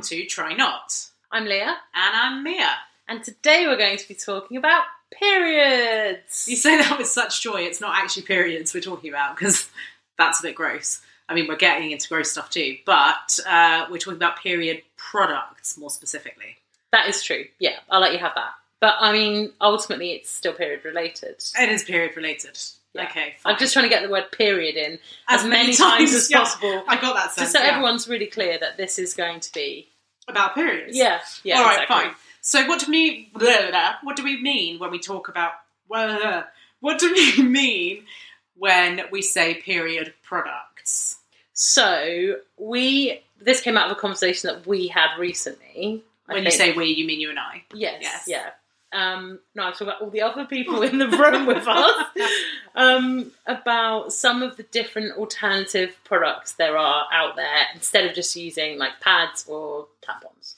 Welcome to Try Not. I'm Leah, And I'm Mia. and today we're going to be talking about periods. You say that with such joy, it's not actually periods we're talking about because that's a bit gross. I mean, we're getting into gross stuff too, but uh, we're talking about period products more specifically. That is true. Yeah, I'll let you have that. But I mean, ultimately, it's still period related. It is period related. Yeah. Okay, fine. I'm just trying to get the word period in as, many times, as yeah. possible, I got that sense. just so yeah. everyone's really clear that this is going to be. About periods. Yeah, yeah. All right, exactly. fine. So, what do we blah, blah, blah. what do we mean when we talk about what do we mean when we say period products? So we this came out of a conversation that we had recently. I When you say we, you mean you and I. Yes, Yes. yeah. Um, no, I'm talking about all the other people in the room with us um, about some of the different alternative products there are out there instead of just using like pads or tampons.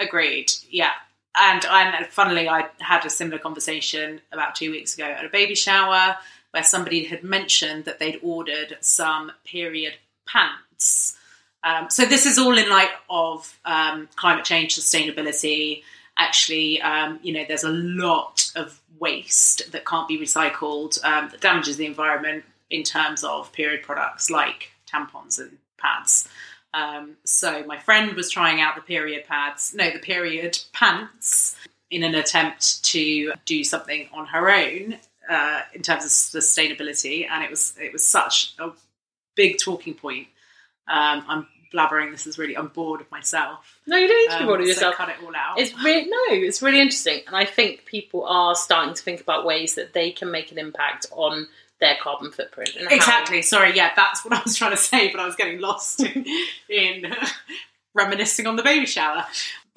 Agreed. Yeah. And and funnily, I had a similar conversation about two weeks ago at a baby shower where somebody had mentioned that they'd ordered some period pants. Um, so this is all in light of um, climate change, sustainability. Actually, um, you know, there's a lot of waste that can't be recycled um, that damages the environment in terms of period products like tampons and pads. Um, so my friend was trying out the period pads, no, the period pants, in an attempt to do something on her own uh, in terms of sustainability, and it was it was such a big talking point. Um, I'm blabbering. This is really. I'm bored of myself. No, you don't need to be Um, bored of so yourself. cut it all out. It's really no, it's really interesting, and I think people are starting to think about ways that they can make an impact on their carbon footprint. And how- Exactly. Sorry. Yeah, that's what I was trying to say, but I was getting lost in, in reminiscing on the baby shower.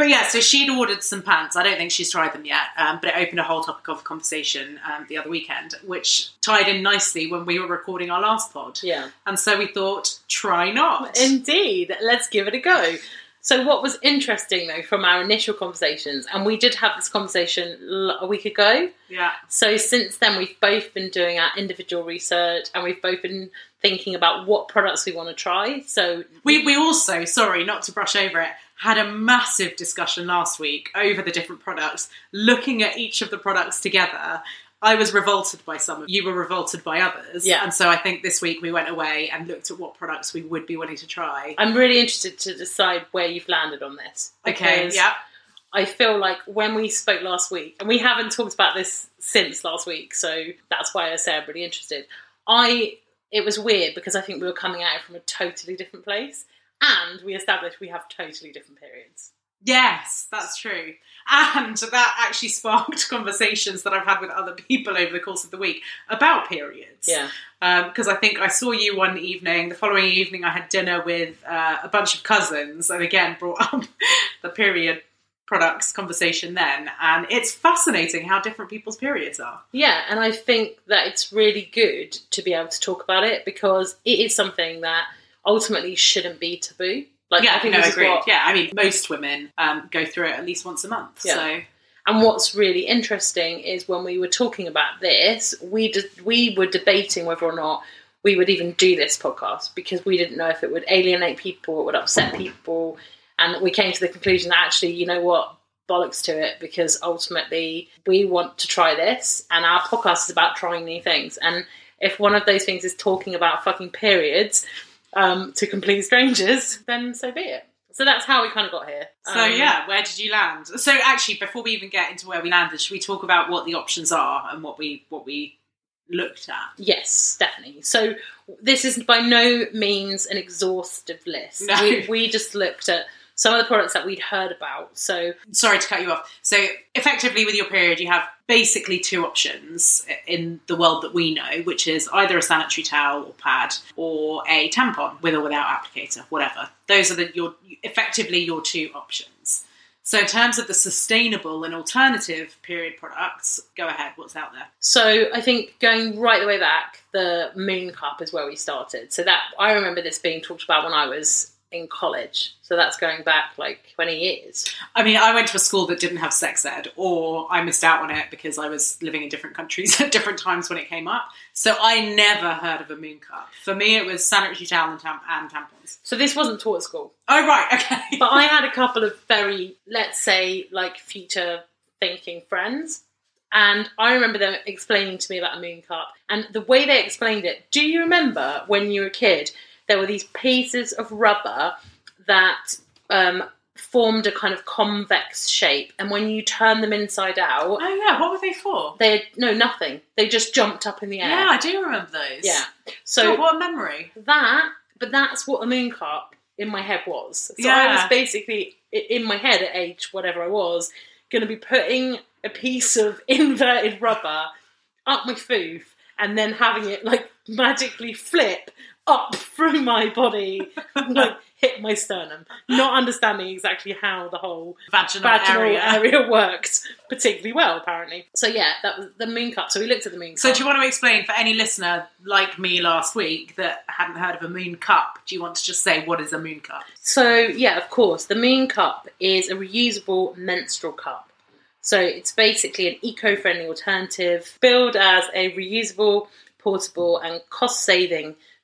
But yeah, so she'd ordered some pants. I don't think she's tried them yet, um, but it opened a whole topic of conversation um, the other weekend, which tied in nicely when we were recording our last pod. yeah. And so we thought, try not. Indeed, let's give it a go. So, what was interesting though from our initial conversations, and we did have this conversation a week ago. yeah. So, since then, we've both been doing our individual research and we've both been thinking about what products we want to try. So, We, we also, sorry, not to brush over it, had a massive discussion last week over the different products, looking at each of the products together. I was revolted by some, of you were revolted by others. Yeah. And so I think this week we went away and looked at what products we would be willing to try. I'm really interested to decide where you've landed on this. Okay, yeah. I feel like when we spoke last week, and we haven't talked about this since last week, so that's why I say I'm really interested. I it was weird because I think we were coming at it from a totally different place, and we established we have totally different periods. Yes, that's true. And that actually sparked conversations that I've had with other people over the course of the week about periods. Yeah, because I think I saw you one evening. The following evening, I had dinner with uh, a bunch of cousins, and again brought up the period products conversation then. And it's fascinating how different people's periods are. yeah, and I think that it's really good to be able to talk about it because it is something that ultimately shouldn't be taboo. Like yeah, I think no, agreed. what Yeah, I mean, most women um, go through it at least once a month. Yeah. So And what's really interesting is when we were talking about this, we did, we were debating whether or not we would even do this podcast because we didn't know if it would alienate people, it would upset people, and we came to the conclusion that actually, you know what, bollocks to it because ultimately we want to try this, and our podcast is about trying new things. And if one of those things is talking about fucking periods um, to complete strangers, then so be it. So that's how we kind of got here. So Um, yeah, where did you land? So actually, before we even get into where we landed, should we talk about what the options are and what we what we looked at? Yes, definitely. So this is by no means an exhaustive list. No. We, we just looked at some of the products that we'd heard about. So sorry to cut you off. So, effectively, with your period, you have basically two options in the world that we know, which is either a sanitary towel or pad or a tampon with or without applicator, whatever. Those are the your effectively your two options. So, in terms of the sustainable and alternative period products, go ahead. What's out there? So I think going right the way back, the Moon Cup is where we started. So that I remember this being talked about when I was in college. So that's going back like 20 years. I mean, I went to a school that didn't have sex ed, or I missed out on it because I was living in different countries at different times when it came up. So I never heard of a moon cup. For me, it was sanitary towel and, tam- and tampons. So this wasn't taught at school. Oh, right, okay. But I had a couple of very, let's say, like future thinking friends. And I remember them explaining to me about a moon cup. And the way they explained it, do you remember when you were a kid, there were these pieces of rubber that um, formed a kind of convex shape. And when you turn them inside out, oh, yeah, what were they for? they no, nothing. They just jumped up in the air. Yeah, I do remember those. Yeah. So, So what a memory. that, but that's what a moon cup in my head was. So I was basically in my head at age whatever I was going to be putting a piece of inverted rubber up my foof and then having it like magically flip up through my body, like hit my sternum. Not understanding exactly how the whole Vaginal, vaginal area. area. worked particularly well, apparently. So yeah, that was the moon cup. So we looked at the moon cup. So, do you want to explain for any listener like me last week that hadn't heard of a moon cup? Do you want to just say what is a moon cup? So, yeah, of course, the Moon Cup is a reusable menstrual cup. So, it's basically an eco friendly alternative, billed as a reusable, portable, and cost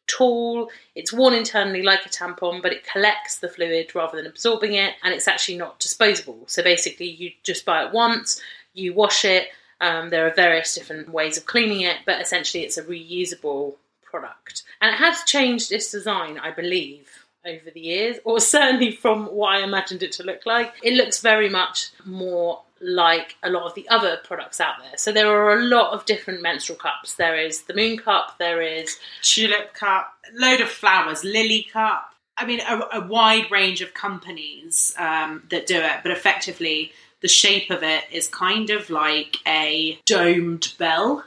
tool. It's worn internally like a tampon, but it collects the fluid rather than absorbing it, and it's actually not disposable. So, basically, you just buy it once, you wash it. Um, there are various different ways of cleaning it, but essentially, it's a reusable product. And it has changed its design, I believe, over the years, or certainly from what I imagined it to look like. It looks very much more like a lot of the other products out there. So there are a lot of different menstrual cups. There is the Moon Cup, there is Tulip cup, load of flowers, lily cup. I mean, a, a wide range of companies um, that do it, but effectively, the shape of it is kind of like a domed bell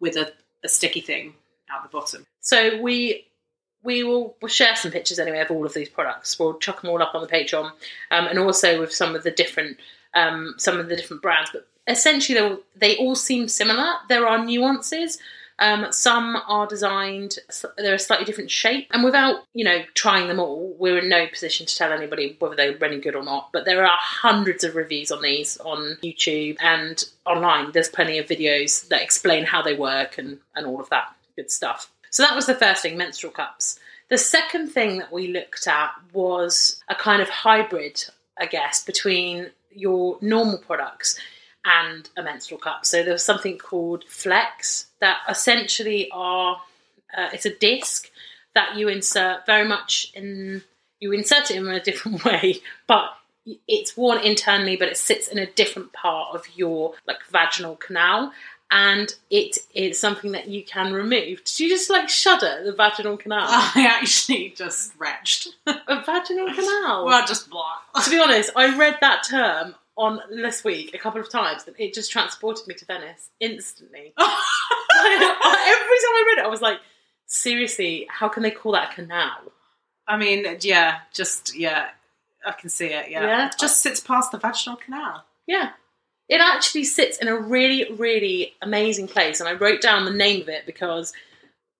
with a, a sticky thing out the bottom. So we we will we'll share some pictures anyway of all of these products. We'll chuck them all up on the Patreon, um, and also with some of the different um, some of the different brands. But essentially, they all seem similar. There are nuances. Um, some are designed; they're a slightly different shape, and without you know trying them all, we're in no position to tell anybody whether they're any good or not. But there are hundreds of reviews on these on YouTube and online. There's plenty of videos that explain how they work and and all of that good stuff. So that was the first thing, menstrual cups. The second thing that we looked at was a kind of hybrid, I guess, between your normal products and a menstrual cup. So there was something called Flex that essentially are uh, it's a disc that you insert very much in you insert it in a different way, but it's worn internally, but it sits in a different part of your like vaginal canal, and it is something that you can remove. Did you just like shudder the vaginal canal? I actually just retched. a vaginal canal. well, just blah. to be honest, I read that term on this week a couple of times, and it just transported me to Venice instantly. Every time I read it, I was like, seriously, how can they call that a canal? I mean, yeah, just yeah, I can see it. Yeah, Yeah? It just sits past the vaginal canal. Yeah. It actually sits in a really, really amazing place, and I wrote down the name of it because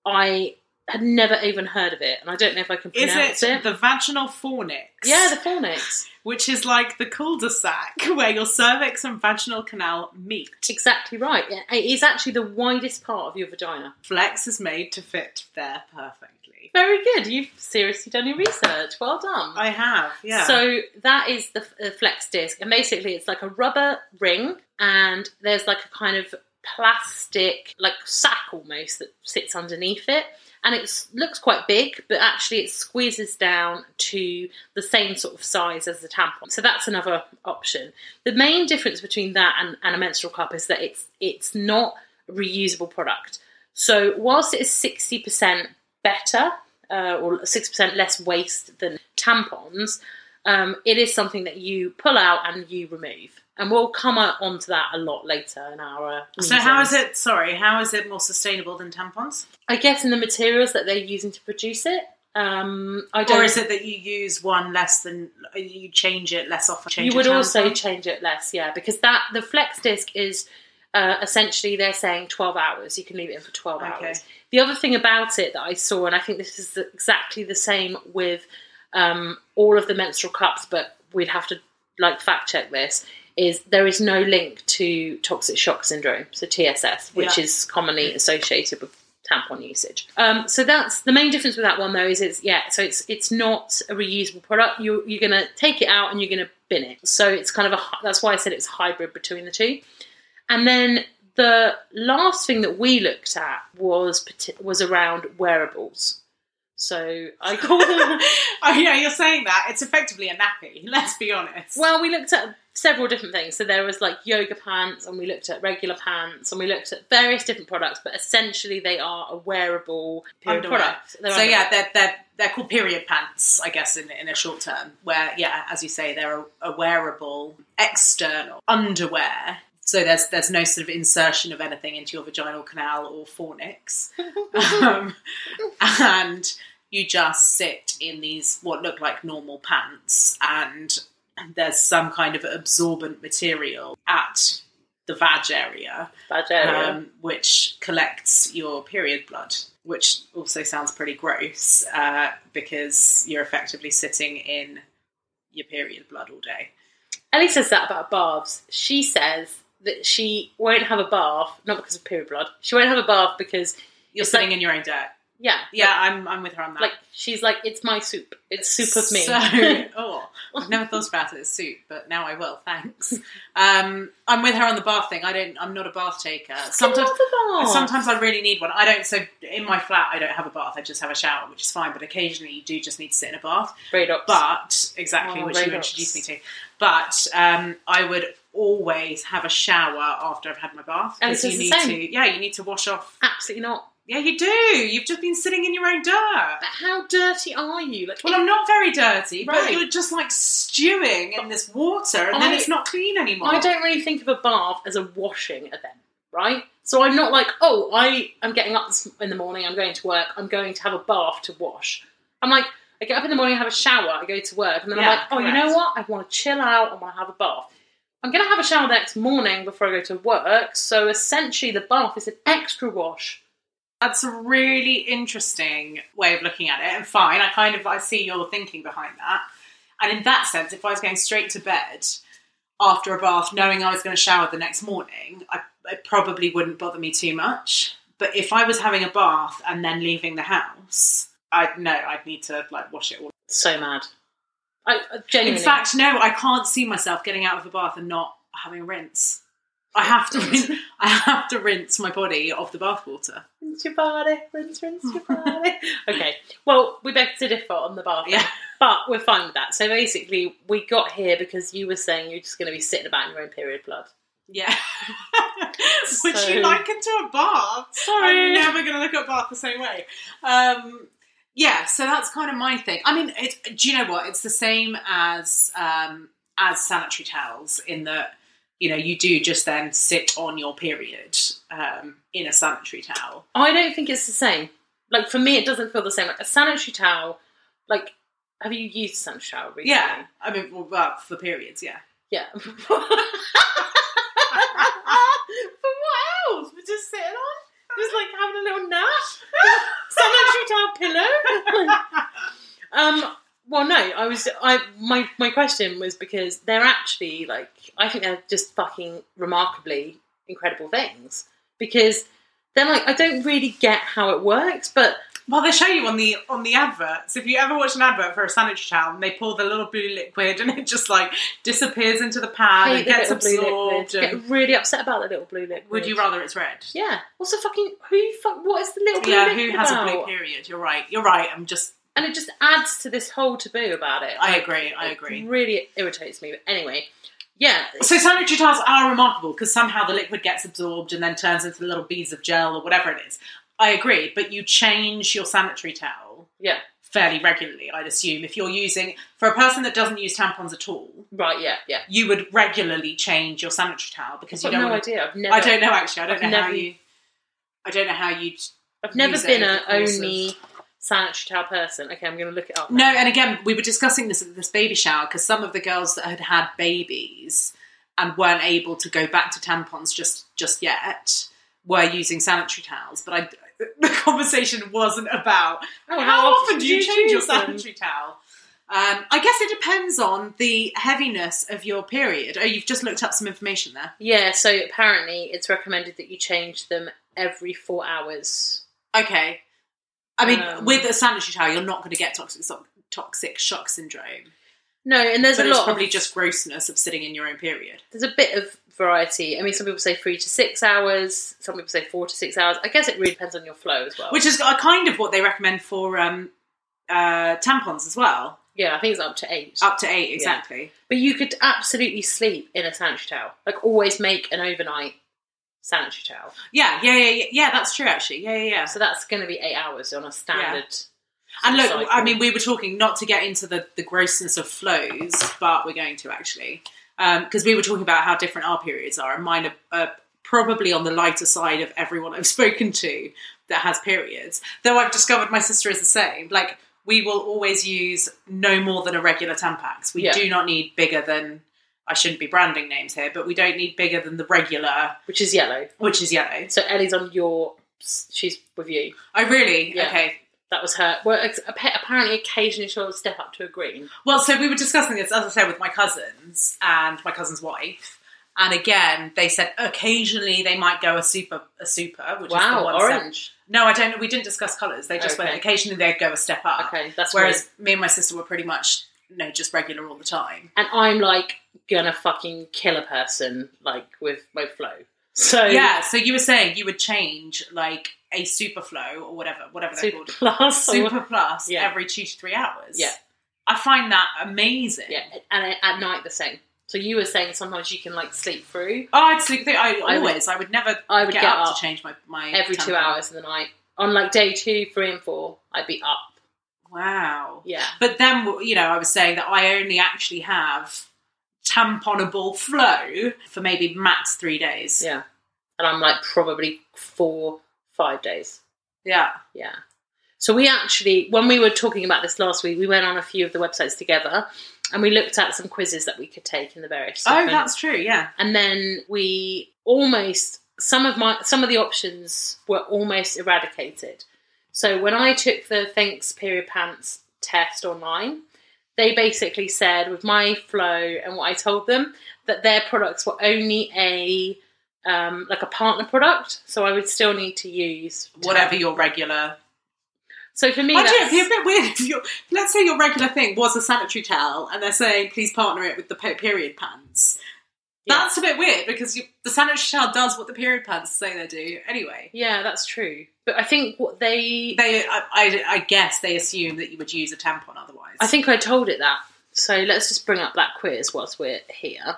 I had never even heard of it, and I don't know if I can Is pronounce it it. the vaginal fornix? Yeah, the fornix. which is like the cul-de-sac where your cervix and vaginal canal meet. Exactly right. It is actually the widest part of your vagina. Flex is made to fit there perfectly. Very good. You've seriously done your research. Well done. I have, yeah. So that is the, the flex disc, and basically it's like a rubber ring, and there's like a kind of plastic, like sack almost that sits underneath it, and it looks quite big, but actually it squeezes down to the same sort of size as the tampon. So that's another option. The main difference between that and, and a menstrual cup is that it's it's not a reusable product. So whilst it is sixty percent better uh, or six percent less waste than tampons, um, it is something that you pull out and you remove. And we'll come on onto that a lot later in our. Uh, so how is it? Sorry, how is it more sustainable than tampons? I guess in the materials that they're using to produce it. Um, I don't. Or is it that you use one less than you change it less often? You would also change it less, yeah, because that the flex disc is uh, essentially they're saying twelve hours. You can leave it in for twelve Okay. hours. The other thing about it that I saw, and I think this is exactly the same with um, all of the menstrual cups, but we'd have to like fact check this. Is there is no link to toxic shock syndrome, so TSS, which Yeah. is commonly associated with tampon usage. Um, so that's the main difference with that one, though. Is it's yeah, so it's it's not a reusable product. You you're gonna take it out and you're gonna bin it. So it's kind of a that's why I said it's hybrid between the two. And then the last thing that we looked at was was around wearables. So I call them. oh yeah, you're saying that it's effectively a nappy. Let's be honest. well, we looked at several different things. So there was like yoga pants, and we looked at regular pants, and we looked at various different products. But essentially, they are a wearable period Underwear. product. They're so yeah, they're, they're they're called period pants, I guess, in in a short term. Where yeah, as you say, they're a, a wearable external underwear. So there's there's no sort of insertion of anything into your vaginal canal or fornix, um, and you just sit in these what look like normal pants, and there's some kind of absorbent material at the vag area Bad area. um, which collects your period blood, which also sounds pretty gross uh, because you're effectively sitting in your period blood all day. Ellie says that about baths. She says that she won't have a bath, not because of period blood. She won't have a bath because You're sitting like- in your own dirt. yeah, Yeah, I'm, I'm with her on that. like, like she's like it's my soup. It's soup of me. So, oh, I've never thought about it as soup, but now I will. Thanks. Um, I'm with her on the bath thing. I don't. I'm not a bath taker. Sometimes, bath. sometimes I really need one. I don't. So in my flat, I don't have a bath. I just have a shower, which is fine. But occasionally, you do just need to sit in a bath. But exactly Oh, which you introduced me to. But um, I would always have a shower after I've had my bath And because it's you the need same. to. Yeah, you need to wash off. absolutely not. Yeah, you do. You've just been sitting in your own dirt. But how dirty are you? Like, Well, I'm not very dirty, but you're just like stewing in this water, and then it's not clean anymore. I don't really think of a bath as a washing event, right? So I'm not like, oh, I am getting up in the morning, I'm going to work, I'm going to have a bath to wash. I'm like, I get up in the morning, I have a shower, I go to work, and then Yeah, I'm like, oh, you know what? I want to chill out, I want to have a bath. I'm going to have a shower the next morning before I go to work, so essentially the bath is an extra wash. That's a really interesting way of looking at it, and fine. I kind of I see your thinking behind that. And in that sense, if I was going straight to bed after a bath, knowing I was going to shower the next morning, I, it probably wouldn't bother me too much. But if I was having a bath and then leaving the house, I'd no, I'd need to like wash it all. So mad. I, I genuinely. In fact, no, I can't see myself getting out of the bath and not having a rinse. I have to, rinse, I have to rinse my body of the bath water. rinse your body, rinse, rinse your body. okay, well, we beg to differ on the bath. Yeah. But we're fine with that. So basically, we got here because you were saying you're just going to be sitting about in your own period blood. Yeah. Which So- you liken to a bath. Sorry, I'm never going to look at bath the same way. Um, yeah, so that's kind of my thing. I mean, it, do you know what? It's the same as um, as sanitary towels in that you know you do just then sit on your period um, in a sanitary towel. I don't think it's the same. Like for me, it doesn't feel the same. Like a sanitary towel. Like, have you used a sanitary towel recently? Yeah, I mean, well, well, for periods, yeah. Yeah. For what else? We're just sitting on, just like having a little nap. Sanitary towel pillow. um. Well, no. I was. I my my question was because they're actually like I think they're just fucking remarkably incredible things because they're like I don't really get how it works, but Well, they show you on the on the adverts. If you ever watch an advert for a sanitary towel, and they pour the little blue liquid, and it just like disappears into the pad hate and the gets little blue absorbed. liquid. Get really upset about the little blue liquid. would you rather it's red? Yeah. What's the fucking who? Fuck. What is the little blue Yeah, liquid who has a blue period? You're right. You're right. I'm just. and it just adds to this whole taboo about it. I Like, agree. I it agree. really irritates me. But anyway, yeah, So sanitary towels are remarkable because somehow the liquid gets absorbed and then turns into little beads of gel or whatever it is. I agree, but you change your sanitary towel yeah, fairly regularly. I'd assume if you're using for a person that doesn't use tampons at all, right, yeah, yeah. you would regularly change your sanitary towel because I've you don't. no want to, idea. I've never. I don't know actually. I don't I've know how you. I don't know how you. I've never been a course of- only sanitary towel person. Okay, I'm going to look it up. No, and again, we were discussing this at this baby shower because some of the girls that had had babies and weren't able to go back to tampons just just yet were using sanitary towels. But I, the conversation wasn't about Oh, how, often do you change your sanitary towel. Um, I guess it depends on the heaviness of your period. Oh, you've just looked up some information there. Yeah, so apparently it's recommended that you change them every four hours. Okay. I mean, Um, with a sanitary towel, you're not going to get toxic toxic shock syndrome. No, and there's but a it's lot probably of, just grossness of sitting in your own period. there's a bit of variety. I mean, some people say three to six hours. Some people say four to six hours. I guess it really depends on your flow as well. Which is uh, kind of what they recommend for um, uh, tampons as well. yeah, I think it's up to eight. Up to eight, exactly. But you could absolutely sleep in a sanitary towel. Like always make an overnight sanitary towel. Yeah, yeah, yeah, yeah, yeah. That's true, actually. Yeah, yeah, yeah. So that's going to be eight hours on a standard. And look, cycle. I mean, we were talking not to get into the, the grossness of flows, but we're going to actually. Um, because we were talking about how different our periods are, and mine are, are probably on the lighter side of everyone I've spoken to that has periods. Though I've discovered my sister is the same. Like, we will always use no more than a regular Tampax. We Yeah. do not need bigger than, I shouldn't be branding names here, but we don't need bigger than the regular, which is yellow. which is yellow. So Ellie's on your. She's with you. I really, Yeah. okay, That was her. Well, apparently, occasionally she'll step up to a green. Well, so we were discussing this, as I said, with my cousins and my cousin's wife. And again, they said occasionally they might go a super, a super, which is the Wow, one step- orange. No, I don't. We didn't discuss colours. They just Okay. went occasionally they'd go a step up. Okay, that's Whereas me and my sister were pretty much no, just regular all the time. and I'm like gonna fucking kill a person like with my flow. So Yeah. So you were saying you would change like a super flow or whatever, whatever they're super called, plus. super plus Yeah. every two to three hours. Yeah. I find that amazing. yeah, and at night the same. So you were saying sometimes you can like sleep through Oh, I'd sleep through. I I would- always. I would never. I would get, get up, up to change my my every two hours in the night. On like day two, three, and four, I'd be up. Wow. Yeah, But then, you know, I was saying that I only actually have tamponable flow for maybe max three days. yeah, and I'm like probably four, five days. Yeah. Yeah. So we actually, when we were talking about this last week, we went on a few of the websites together, and we looked at some quizzes that we could take in the various. Oh, different- that's true. Yeah. and then we almost some of my some of the options were almost eradicated. So when I took the Thinx Period Pants test online, they basically said with my flow and what I told them that their products were only a um, like a partner product, so I would still need to use Whatever your regular. So for me, I do. that's, It'd be a bit weird if your let's say your regular thing was a sanitary towel, and they're saying please partner it with the period pants. Yeah. That's a bit weird because you, the sanitary towel does what the period pads say they do anyway. yeah, that's true. But I think what they, They, I, I, I guess, they assume that you would use a tampon otherwise. I think I told it that. So let's just bring up that quiz whilst we're here.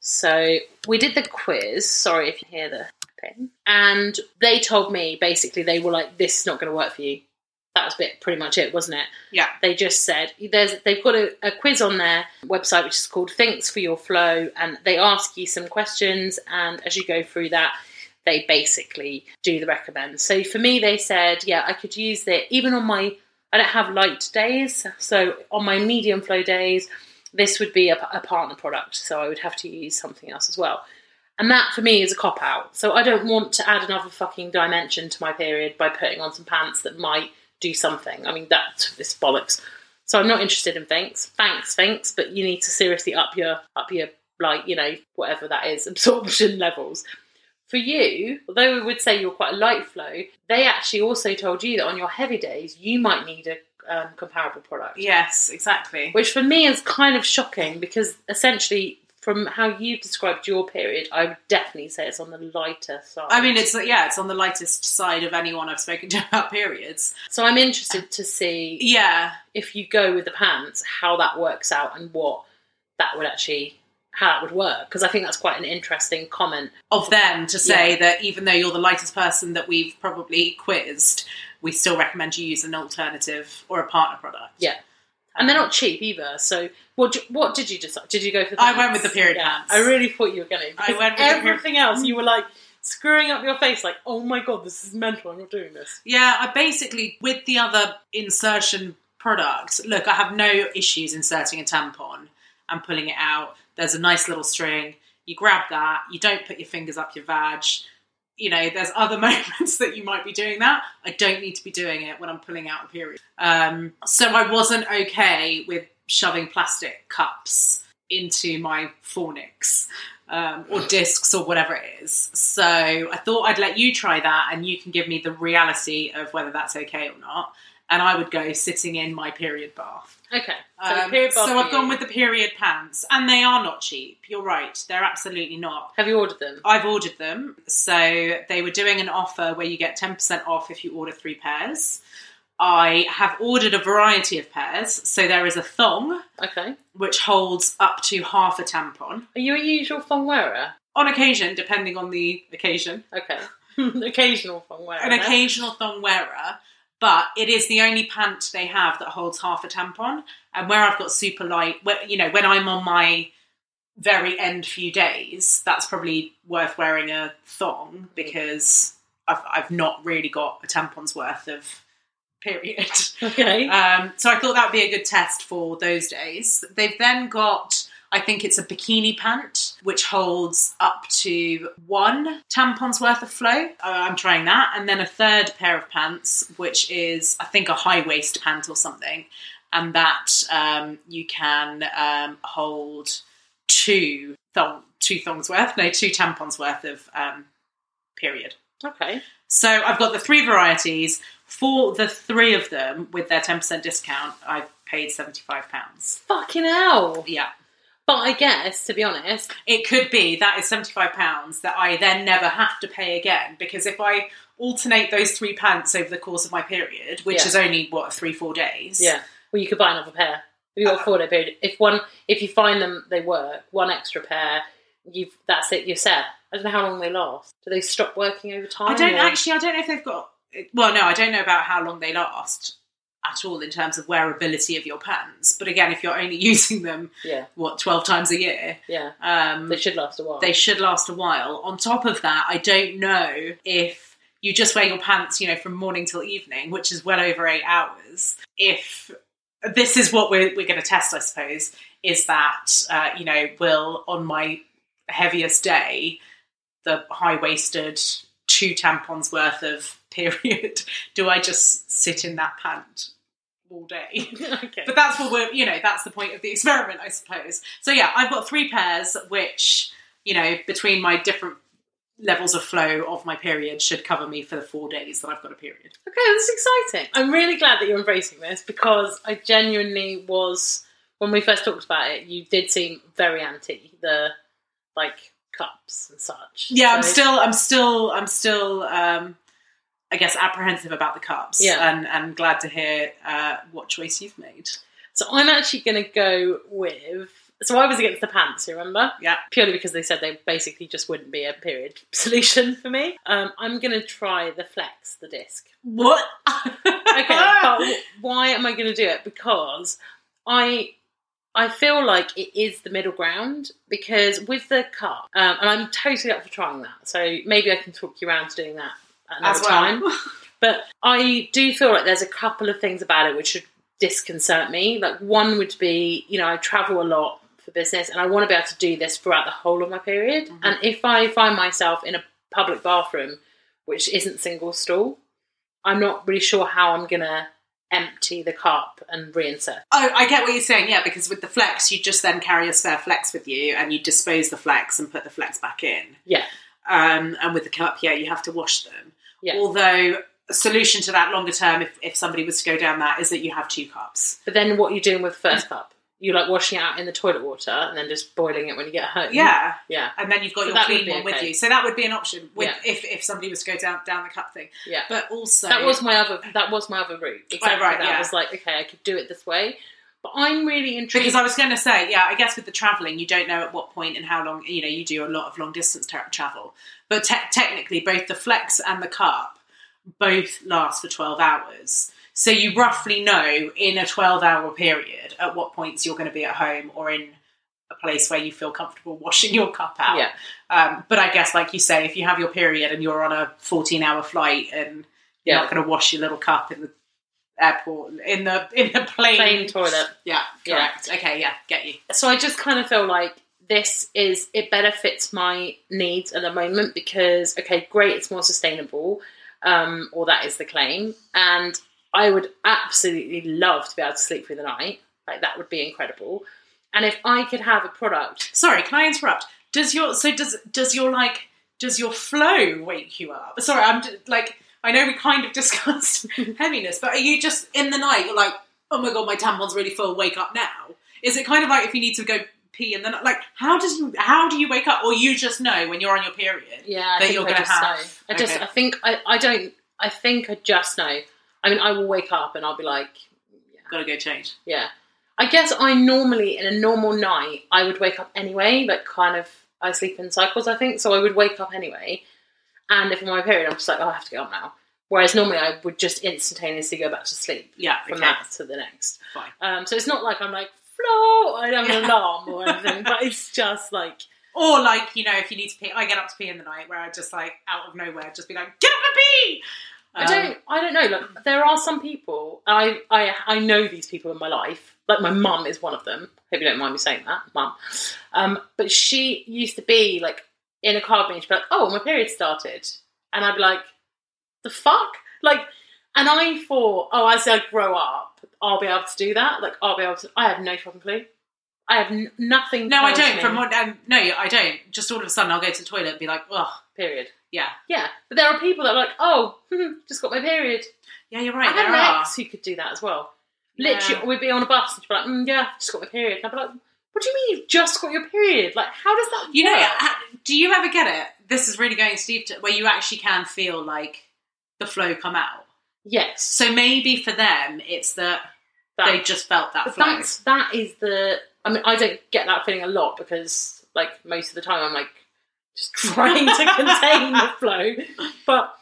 So we did the quiz. Sorry if you hear the pen. And they told me basically they were like, "This is not going to work for you." That was bit pretty much it, wasn't it? Yeah. They just said there's they've got a, a quiz on their website which is called Thanks for Your Flow, and they ask you some questions, and as you go through that, they basically do the recommend. So for me, they said, yeah, I could use it even on my I don't have light days, so on my medium flow days, this would be a, a partner product, so I would have to use something else as well. And that for me is a cop out. So I don't want to add another fucking dimension to my period by putting on some pants that might do something. I mean, that's this bollocks. So I'm not interested in thanks, thanks, thanks, but you need to seriously up your up your like you know whatever that is absorption levels. For you, although we would say you're quite a light flow, they actually also told you that on your heavy days you might need a um, comparable product. Yes, exactly. Which for me is kind of shocking because essentially, from how you've described your period, I would definitely say it's on the lighter side. I mean, it's yeah, it's on the lightest side of anyone I've spoken to about periods. so I'm interested to see Yeah, if you go with the pants, how that works out and what that would actually how that would work because I think that's quite an interesting comment. of them to say that even though you're the lightest person that we've probably quizzed, we still recommend you use an alternative or a partner product. Yeah. And they're not cheap either. So, what d- what did you decide? Did you go for? The I pants? went with the period pants. I really thought you were going to. I went with the everything else. You mm. were like screwing up your face, like, "Oh my god, this is mental! I'm not doing this." Yeah, I basically with the other insertion product. Look, I have no issues inserting a tampon and pulling it out. There's a nice little string. You grab that. You don't put your fingers up your vag. You know, there's other moments that you might be doing that. I don't need to be doing it when I'm pulling out a period. Um, so I wasn't okay with shoving plastic cups into my fornix um, or discs or whatever it is. So I thought I'd let you try that and you can give me the reality of whether that's okay or not. And I would go sitting in my period bath. Okay. So, Um, period bath so I've gone with the period pants, and they are not cheap. You're right; they're absolutely not. Have you ordered them? I've ordered them, so they were doing an offer where you get ten percent off if you order three pairs. I have ordered a variety of pairs, so there is a thong Okay. which holds up to half a tampon Are you a usual thong wearer? on occasion, depending on the occasion. Okay. Occasional thong wearer. An occasional thong wearer, but it is the only pant they have that holds half a tampon. And where I've got super light, where, you know, when I'm on my very end few days, that's probably worth wearing a thong because I've, I've not really got a tampon's worth of period. Okay. Um, so I thought that would be a good test for those days. They've then got, I think it's a bikini pant, which holds up to one tampon's worth of flow. Uh, I'm trying that. And then a third pair of pants, which is, I think, a high waist pant or something. And that um, you can um, hold two thong, two thongs worth, no, two tampons worth of um, period. okay. So I've got the three varieties. For the three of them, with their 10% discount, I've paid £75. Fucking hell. Yeah. But I guess, to be honest, It could be that is £75 that I then never have to pay again because if I alternate those three pants over the course of my period, which Yeah. is only, what, three, four days? yeah. Well, you could buy another pair. If you've got a uh-huh. four day period. If one, if you find them, they work. One extra pair, you've that's it. You're set. I don't know how long they last. Do they stop working over time? I don't or- actually, I don't know if they've got, well, no, I don't know about how long they last at all in terms of wearability of your pants. But again, if you're only using them, Yeah, what, 12 times a year, yeah. um, They should last a while. they should last a while. On top of that, I don't know if you just wear your pants, you know, from morning till evening, which is well over eight hours. If this is what we're, we're going to test, I suppose, is that, uh, you know, will on my heaviest day, the high waisted two tampons worth of period, do I just sit in that pant all day? okay. But that's what we're, you know, that's the point of the experiment, I suppose. So yeah, I've got three pairs, which, you know, between my different levels of flow of my period should cover me for the four days that I've got a period. Okay, that's exciting. I'm really glad that you're embracing this because I genuinely was when we first talked about it. You did seem very anti the like cups and such. Yeah, I'm still, I'm still, I'm still, um, I guess, apprehensive about the cups. Yeah. and and glad to hear uh, what choice you've made. So I'm actually going to go with. So I was against the pants. You remember? Yeah. Purely because they said they basically just wouldn't be a period solution for me. Um, I'm going to try the flex, the disc. What? okay, but why am I going to do it? Because I I feel like it is the middle ground because with the cup, um, and I'm totally up for trying that. So maybe I can talk you around to doing that as well. time. But I do feel like there's a couple of things about it which should disconcert me. Like one would be, you know, I travel a lot for business and I want to be able to do this throughout the whole of my period. Mhm. And if I find myself in a public bathroom which isn't single stall, I'm not really sure how I'm gonna empty the cup and reinsert. Oh, I get what you're saying, yeah, because with the flex, you just then carry a spare flex with you and you dispose the flex and put the flex back in. Yeah. Um, and with the cup, yeah, you have to wash them. Yeah. Although, a solution to that longer term, if, if somebody was to go down that, is that you have two cups. But then what are you doing with the first cup? You like washing it out in the toilet water and then just boiling it when you get home. Yeah. Yeah. And then you've got So your clean one with you. So that would be an option with, Yeah. if, if somebody was to go down down the cup thing. Yeah. But also, That was my other that was my other route. Exactly right, that. yeah. I was like, okay, I could do it this way. But I'm really intrigued Because I was going to say, yeah, I guess with the travelling, you don't know at what point and how long, you know, you do a lot of long distance tra- travel. But te- technically, both the flex and the cup both last for 12 hours. So you roughly know in a 12 hour period at what points you're going to be at home or in a place where you feel comfortable washing your cup out. Yeah. Um, but I guess, like you say, if you have your period and you're on a 14 hour flight and you're Yeah. not going to wash your little cup in the airport, in the in the plane. plain toilet. Yeah, Yeah. correct. Okay, yeah, get you. So I just kind of feel like this is it better fits my needs at the moment because okay, great, it's more sustainable, um, or that is the claim, and I would absolutely love to be able to sleep through the night. like that would be incredible. And if I could have a product, Sorry, can I interrupt? Does your so does does your like does your flow wake you up? Sorry, I'm just, like I know we kind of discussed heaviness, but are you just in the night? You're like, oh my god, my tampon's really full. Wake up now. Is it kind of like if you need to go pee and then like how does you how do you wake up or you just know when you're on your period? yeah, I That you're I gonna just have. know. I just, Okay. I think, I, I don't, I think I just know. I mean, I will wake up and I'll be like, Gotta go change. yeah. I guess I normally, in a normal night, I would wake up anyway, like kind of, I sleep in cycles, I think, so I would wake up anyway. And if I'm on my period, I'm just like, oh, I have to get up now. Whereas normally I would just instantaneously go back to sleep Yeah, from okay, that to the next. fine. Um, so it's not like I'm like, flow, I don't have an alarm or anything, but it's just like, Or like you know, if you need to pee, I get up to pee in the night where I just like out of nowhere just be like, get up and pee. I Um, don't. I don't know. Like there are some people. I I I know these people in my life. Like my mum is one of them. Hope you don't mind me saying that, mum. Um, but she used to be like in a car with me. and She'd be like, "Oh, my period started," and I'd be like, "The fuck!" Like, and I thought, "Oh, as I grow up, I'll be able to do that." Like, I'll be able to. I have no fucking clue. I have n- nothing. No, I don't. me- From what? Um, no, I don't. Just all of a sudden, I'll go to the toilet and be like, "Oh, period. yeah, Yeah, but there are people that are like, "Oh, just got my period." yeah, you're right." I had there an are. ex who could do that as well. Yeah. Literally, we'd be on a bus and she'd be like, mm, "Yeah, just got my period." And I'd be like, "What do you mean you've just got your period? Like, how does that You know, work?" ha- do you ever get it? This is really going Steve to where you actually can feel like the flow come out. yes, So maybe for them, it's that that, they just felt that flow. that's that is the. I mean, I don't get that feeling a lot because, like, most of the time I'm like just trying to contain the flow, but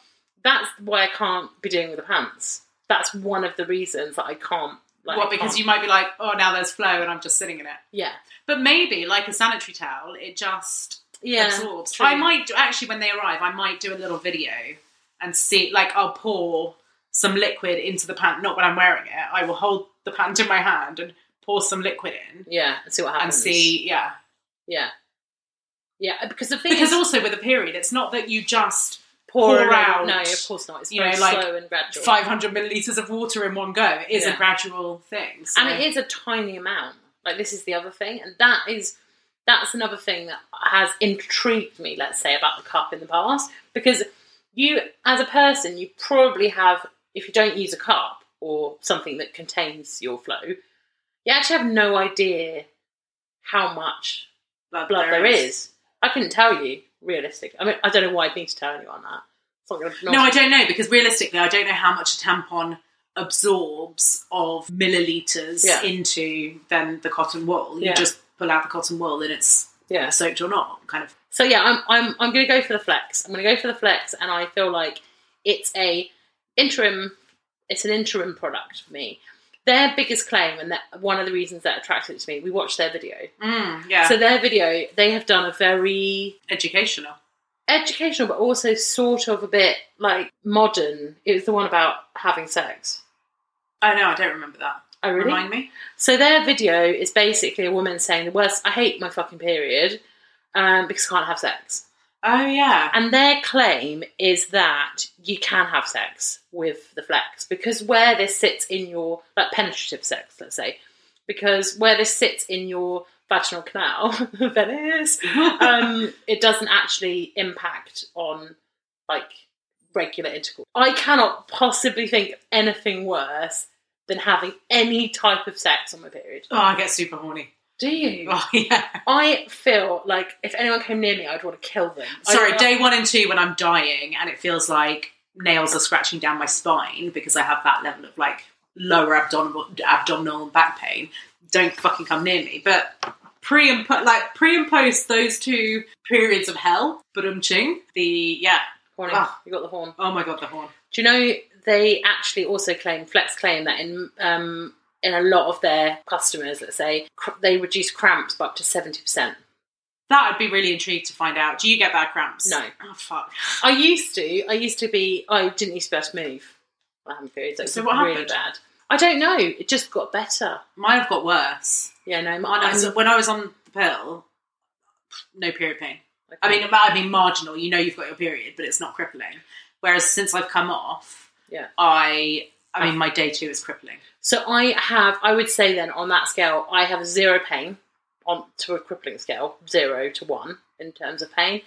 that's why I can't be doing with the pants. That's one of the reasons that I can't. Like, what? Because oh. you might be like, "Oh, now there's flow," and I'm just sitting in it. yeah, But maybe, like a sanitary towel, it just yeah, absorbs. true. I might do, actually when they arrive, I might do a little video and see. Like, I'll pour some liquid into the pant. Not when I'm wearing it. I will hold the pant in my hand and pour some liquid in yeah, and see what happens. and see. Yeah, yeah, yeah, because the thing because is, also with a period, it's not that you just pour, pour out, out. No, of course not. It's you very know, like slow and gradual. 500 milliliters of water in one go. It is Yeah. a gradual thing. So. and it is a tiny amount. Like this is the other thing, and that is that's another thing that has intrigued me. Let's say about the cup in the past, because you, as a person, you probably have if you don't use a cup or something that contains your flow, you actually have no idea how much blood there is. I couldn't tell you realistic. I mean, I don't know why I'd need to tell anyone that. It's not gonna, No, I don't know because realistically, I don't know how much a tampon absorbs of milliliters Yeah. into then the cotton wool. You Yeah. just pull out the cotton wool and it's yeah. soaked or not, kind of. So yeah, I'm I'm I'm going to go for the flex. I'm going to go for the flex, and I feel like it's a interim. It's an interim product for me. Their biggest claim, and that one of the reasons that attracted it to me, we watched their video. Mm, yeah, So their video, they have done a very educational. educational, but also sort of a bit like modern. It was the one about having sex. Oh no, I don't remember that. Oh really? Remind me. So their video is basically a woman saying the worst. I hate my fucking period um, because I can't have sex. Oh yeah, And their claim is that you can have sex with the flex because where this sits in your like penetrative sex, let's say, because where this sits in your vaginal canal, Venice, um, it doesn't actually impact on like regular intercourse. I cannot possibly think of anything worse than having any type of sex on my period. oh, I get super horny. Do you? Oh yeah. I feel like if anyone came near me, I'd want to kill them. Sorry, day one and two when I'm dying and it feels like nails are scratching down my spine because I have that level of like lower abdominal abdominal and back pain. Don't fucking come near me. But pre and po- like pre and post those two periods of hell, but ching. The yeah. Horny. Ah. You got the horn. Oh my god, the horn. Do you know they actually also claim Flex claim that in um, in a lot of their customers, let's say, cr- they reduce cramps by up to seventy percent. That I'd be really intrigued to find out. Do you get bad cramps? No. Oh fuck. I used to. I used to be. I didn't used to be able to move. I had periods. It was So what really happened? bad. I don't know. It just got better. Mine have got worse. Yeah, no. Mine, Mine, so when I was on the pill, no period pain. I mean, I mean marginal. You know, you've got your period, but it's not crippling. Whereas since I've come off, Yeah. I, I mean, my day two is crippling. So I have, I would say then on that scale, I have zero pain on to a crippling scale, zero to one in terms of pain.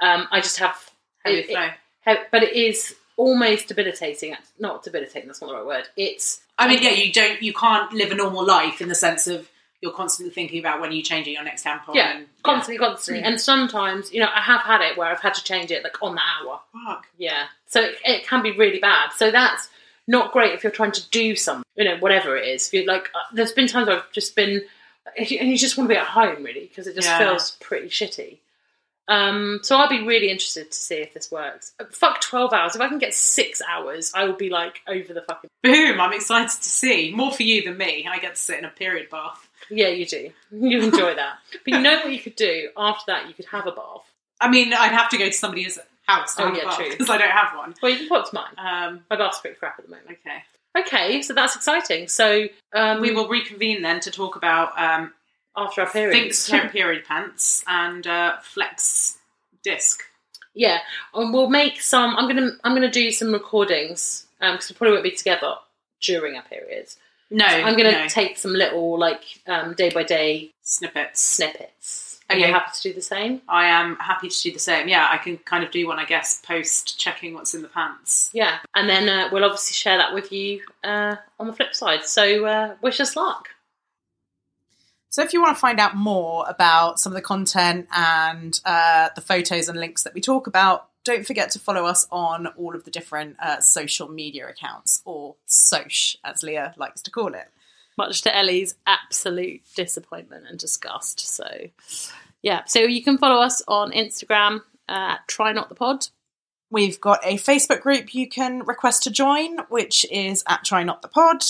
Um, I just have Heavy it- flow. it- but it is almost debilitating. Not debilitating. That's not the right word. It's I mean, yeah, you don't, you can't live a normal life in the sense of you're constantly thinking about when you're changing your next tampon. yeah, and, constantly, constantly. And sometimes, you know, I have had it where I've had to change it like on the hour. Fuck. Yeah. So it, it can be really bad. So that's not great if you're trying to do something, you know, whatever it is. Like, uh, there's been times where I've just been, if you, and you just want to be at home really because it just Yeah. feels pretty shitty. Um, so I'll be really interested to see if this works. Uh, Fuck 12 hours. If I can get six hours, I will be like over the fucking. Boom! I'm excited to see. More for you than me. I get to sit in a period bath. Yeah, you do. You enjoy that. but you know what you could do after that? You could have a bath. I mean, I'd have to go to somebody's house to Oh, yeah, true. because I don't have one. Well, you can put it to mine. Um, My bath's pretty crap at the moment. okay. Okay, so that's exciting. So um, We will reconvene then to talk about um, after our periods. Thinx period pants and uh, flex disc. Yeah, and we'll make some. I'm gonna I'm gonna do some recordings because we probably won't be together during our periods. No, I'm gonna no. take some little like um, day by day snippets. snippets. Are you happy to do the same? I am happy to do the same. Yeah, I can kind of do one, I guess, post checking what's in the pants. Yeah, and then uh, we'll obviously share that with you uh, on the flip side. So uh, wish us luck. So, if you want to find out more about some of the content and uh, the photos and links that we talk about, don't forget to follow us on all of the different uh, social media accounts, or Soch, as Leah likes to call it. Much to Ellie's absolute disappointment and disgust. So, yeah, so you can follow us on Instagram uh, at Try Not the Pod. We've got a Facebook group you can request to join, which is at Try Not the Pod.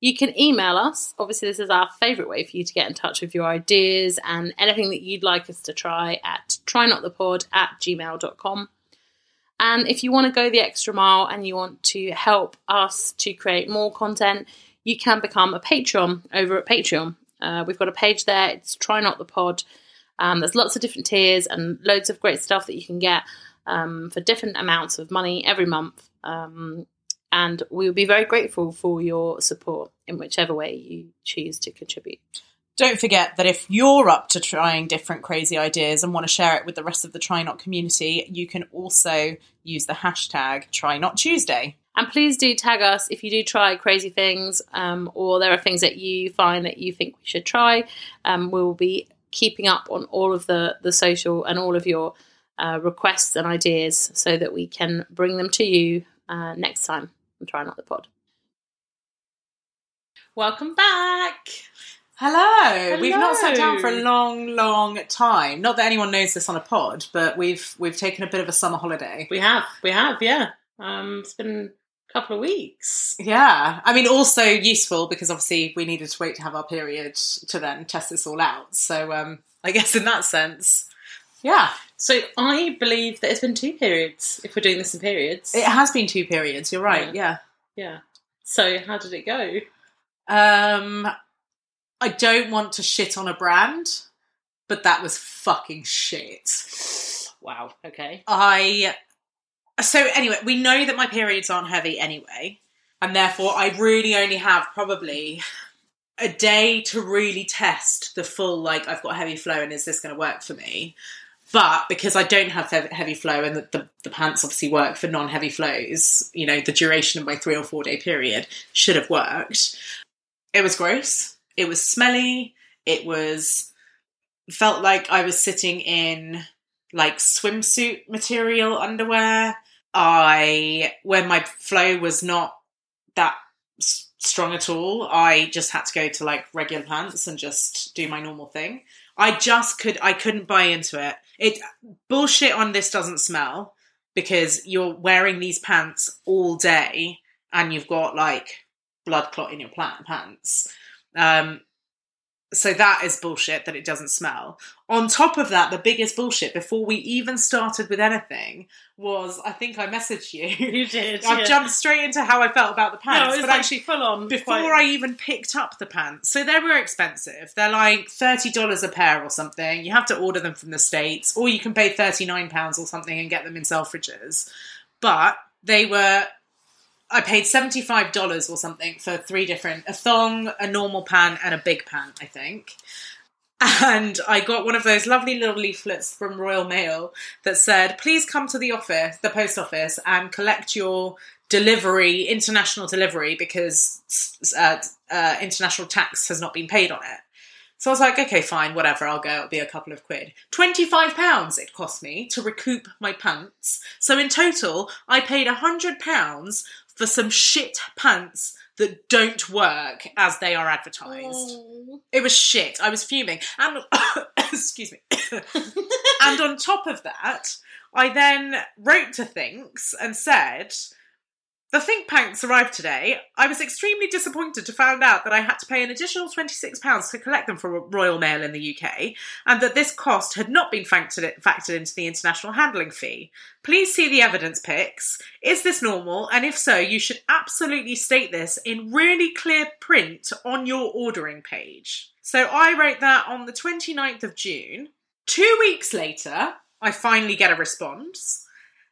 You can email us. Obviously, this is our favourite way for you to get in touch with your ideas and anything that you'd like us to try at trynotthepod at gmail.com. And if you want to go the extra mile and you want to help us to create more content, you can become a Patreon over at Patreon. Uh, we've got a page there. It's Try Not the Pod. Um, there's lots of different tiers and loads of great stuff that you can get um, for different amounts of money every month. Um, and we will be very grateful for your support in whichever way you choose to contribute. Don't forget that if you're up to trying different crazy ideas and want to share it with the rest of the Try Not community, you can also use the hashtag Try Not Tuesday. And please do tag us if you do try crazy things um, or there are things that you find that you think we should try. Um, we'll be keeping up on all of the, the social and all of your uh, requests and ideas so that we can bring them to you uh, next time on Try Not the Pod. Welcome back. Hello. We've not sat down for a long, long time. Not that anyone knows this on a pod, but we've we've taken a bit of a summer holiday. We have, we have, yeah. Um, it's been a couple of weeks. Yeah, I mean, also useful because obviously we needed to wait to have our period to then test this all out. So, um, I guess in that sense, yeah, So I believe that it's been two periods. If we're doing this in periods, it has been two periods. You're right. Yeah. yeah. So how did it go? Um, I don't want to shit on a brand, but that was fucking shit. Wow. Okay. I so anyway, we know that my periods aren't heavy anyway, and therefore I really only have probably a day to really test the full like I've got heavy flow and is this going to work for me? But because I don't have heavy flow and the, the, the pants obviously work for non heavy flows, you know, the duration of my three or four day period should have worked. It was gross. It was smelly. It was felt like I was sitting in like swimsuit material underwear. I when my flow was not that strong at all, I just had to go to like regular pants and just do my normal thing. I just could I couldn't buy into it. It bullshit on this doesn't smell because you're wearing these pants all day and you've got like blood clot in your plant pants. Um so that is bullshit that it doesn't smell. On top of that, the biggest bullshit before we even started with anything was I think I messaged you. You did. I've jumped straight into how I felt about the pants, no, but actually full on. before I even picked up the pants, so they were expensive. They're like thirty dollars a pair or something. You have to order them from the states, or you can pay thirty nine pounds or something and get them in Selfridges. But they were I paid seventy five dollars or something for three different a thong, a normal pan, and a big pan. I think. And I got one of those lovely little leaflets from Royal Mail that said, "Please come to the office, the post office, and collect your delivery, international delivery, because uh, uh, international tax has not been paid on it." So I was like, okay, fine, whatever, I'll go. It'll be a couple of quid. £25 it cost me to recoup my pants. So in total, I paid £100 for some shit pants that don't work as they are advertised. Oh. It was shit. I was fuming. And, excuse me. and on top of that, I then wrote to Thinx and said, the Thinx Pants arrived today. I was extremely disappointed to find out that I had to pay an additional £26 to collect them from Royal Mail in the UK, and that this cost had not been factored into the international handling fee. Please see the evidence pics. Is this normal? And if so, you should absolutely state this in really clear print on your ordering page. So I wrote that on the 29th of June. Two weeks later, I finally get a response.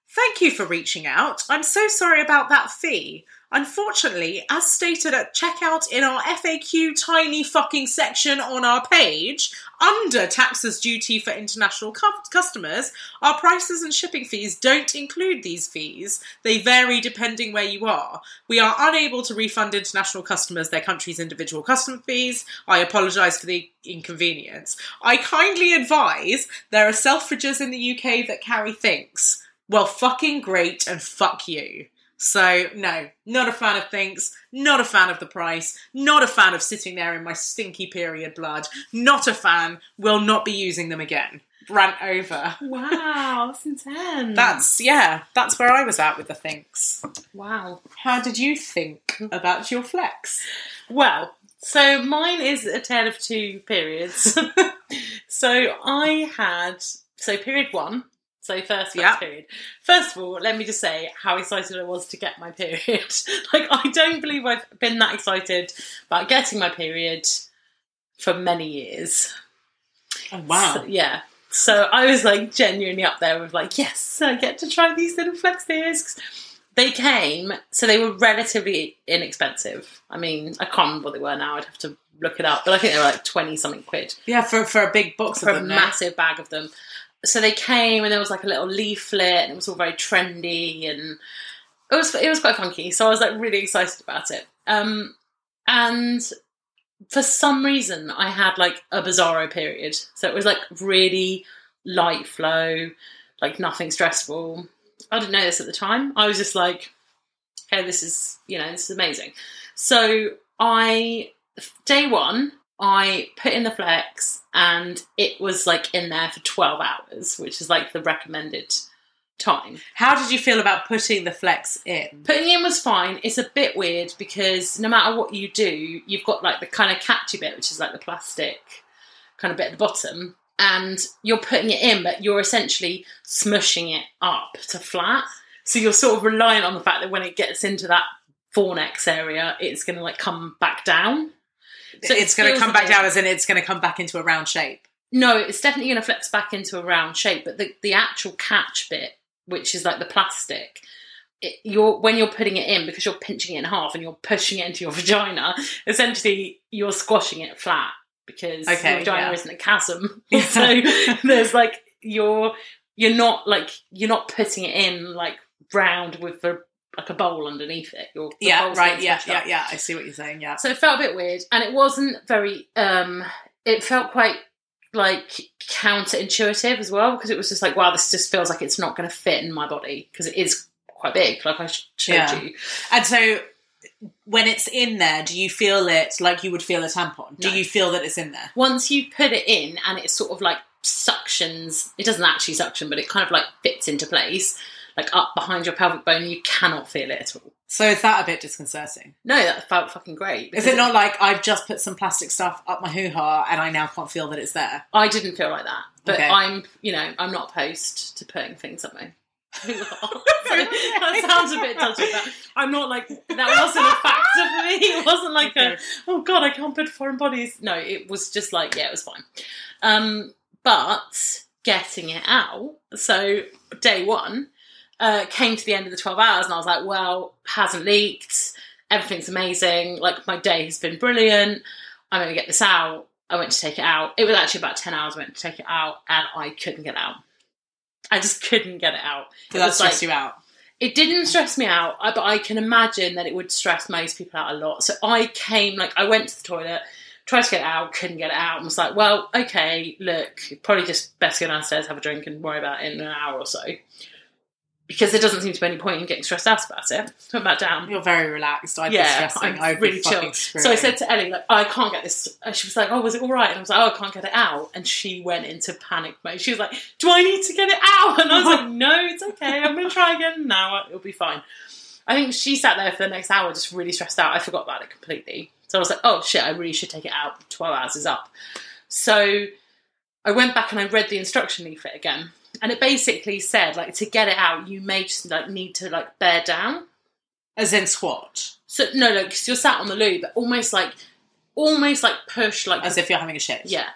Thank you for reaching out. I'm so sorry about that fee. Unfortunately, as stated at checkout in our FAQ tiny fucking section on our page, under taxes duty for international cu- customers, our prices and shipping fees don't include these fees. They vary depending where you are. We are unable to refund international customers their country's individual custom fees. I apologise for the inconvenience. I kindly advise there are Selfridges in the UK that carry Thinx well, fucking great and fuck you. So, no, not a fan of Thinx, not a fan of the price, not a fan of sitting there in my stinky period blood, not a fan, will not be using them again. Rant over. Wow, that's intense. That's, yeah, that's where I was at with the Thinx. wow. How did you think about your flex? Well, so mine is a tale of two periods. so I had so period one. So first Yeah. period. First of all, let me just say how excited I was to get my period. like I don't believe I've been that excited about getting my period for many years. Oh, wow. So- yeah. So I was like genuinely up there with like, yes, I get to try these little flex discs. They came, so they were relatively inexpensive. I mean, I can't remember what they were now. I'd have to look it up, but I think they were like twenty something quid yeah, for, for a big box for of a them. no? massive bag of them. So they came, and there was like a little leaflet, and it was all very trendy, and it was it was quite funky. So I was like really excited about it. Um, and for some reason, I had like a bizarro period. So it was like really light flow, like nothing stressful. I didn't know this at the time. I was just like, okay, this is you know this is amazing. So I day one, I put in the flex and it was like in there for 12 hours, which is like the recommended time. How did you feel about putting the flex in? Putting in was fine. It's a bit weird because no matter what you do, you've got like the kind of catchy bit, which is like the plastic kind of bit at the bottom, and you're putting it in, but you're essentially smushing it up to flat. So you're sort of reliant on the fact that when it gets into that fornix area, it's going to like come back down. So it it's going to come back down as in it's going to come back into a round shape. No, it's definitely going to flex back into a round shape, but the, the actual catch bit, which is like the plastic, it, you're when you're putting it in because you're pinching it in half and you're pushing it into your vagina. Essentially, you're squashing it flat because Okay, your vagina yeah. isn't a chasm. Yeah. so there's like you're you're not like you're not putting it in like round with the like a bowl underneath it. You're, the Yeah, right. Yeah, yeah, up. yeah. I see what you're saying. Yeah. So it felt a bit weird, and it wasn't very. um It felt quite like counterintuitive as well because it was just like, wow, this just feels like it's not going to fit in my body because it is quite big, like I sh- showed Yeah. you. And so, when it's in there, do you feel it like you would feel a tampon? Do No. you feel that it's in there? Once you put it in, and it sort of like suctions. It doesn't actually suction, but it kind of like fits into place, like up behind your pelvic bone. You cannot feel it at all. So is that a bit disconcerting? No, that felt fucking great. Is it not like I've just put some plastic stuff up my hoo ha and I now can't feel that it's there? I didn't feel like that, but Okay. I'm, you know, I'm not opposed to putting things up my. So that sounds a bit dodgy, but I'm not like that wasn't a factor for me. It wasn't like a oh god, I can't put foreign bodies. No, it was just like yeah, it was fine. Um, but getting it out, so day one, uh, came to the end of the 12 hours and I was like, well, hasn't leaked. Everything's amazing. Like, my day has been brilliant. I'm going to get this out. I went to take it out. It was actually about 10 hours I went to take it out and I couldn't get it out. I just couldn't get it out. Did It that stress like- you out? it didn't stress me out, but I can imagine that it would stress most people out a lot. So I came, like, I went to the toilet, tried to get it out, couldn't get it out, and was like, well, okay, look, probably just best go downstairs, have a drink, and worry about it in an hour or so. Because there doesn't seem to be any point in getting stressed out about it. Put that down. You're very relaxed. I'd Yeah. I'm I'd really chill. So I said to Ellie, like, I can't get this. She was like, oh, was it all right? And I was like, oh, I can't get it out. And she went into panic mode. She was like, do I need to get it out? And I was like, no, it's okay. I'm going to try again now. It'll be fine. I think she sat there for the next hour just really stressed out. I forgot about it completely. So I was like, oh, shit, I really should take it out. 12 hours is up. So I went back and I read the instruction leaflet again. And it basically said, like, to get it out, you may just, like, need to, like, bear down. As in squat. So no, no, because you're sat on the loo, but almost like, almost like push, like As if you're having a shit. yeah.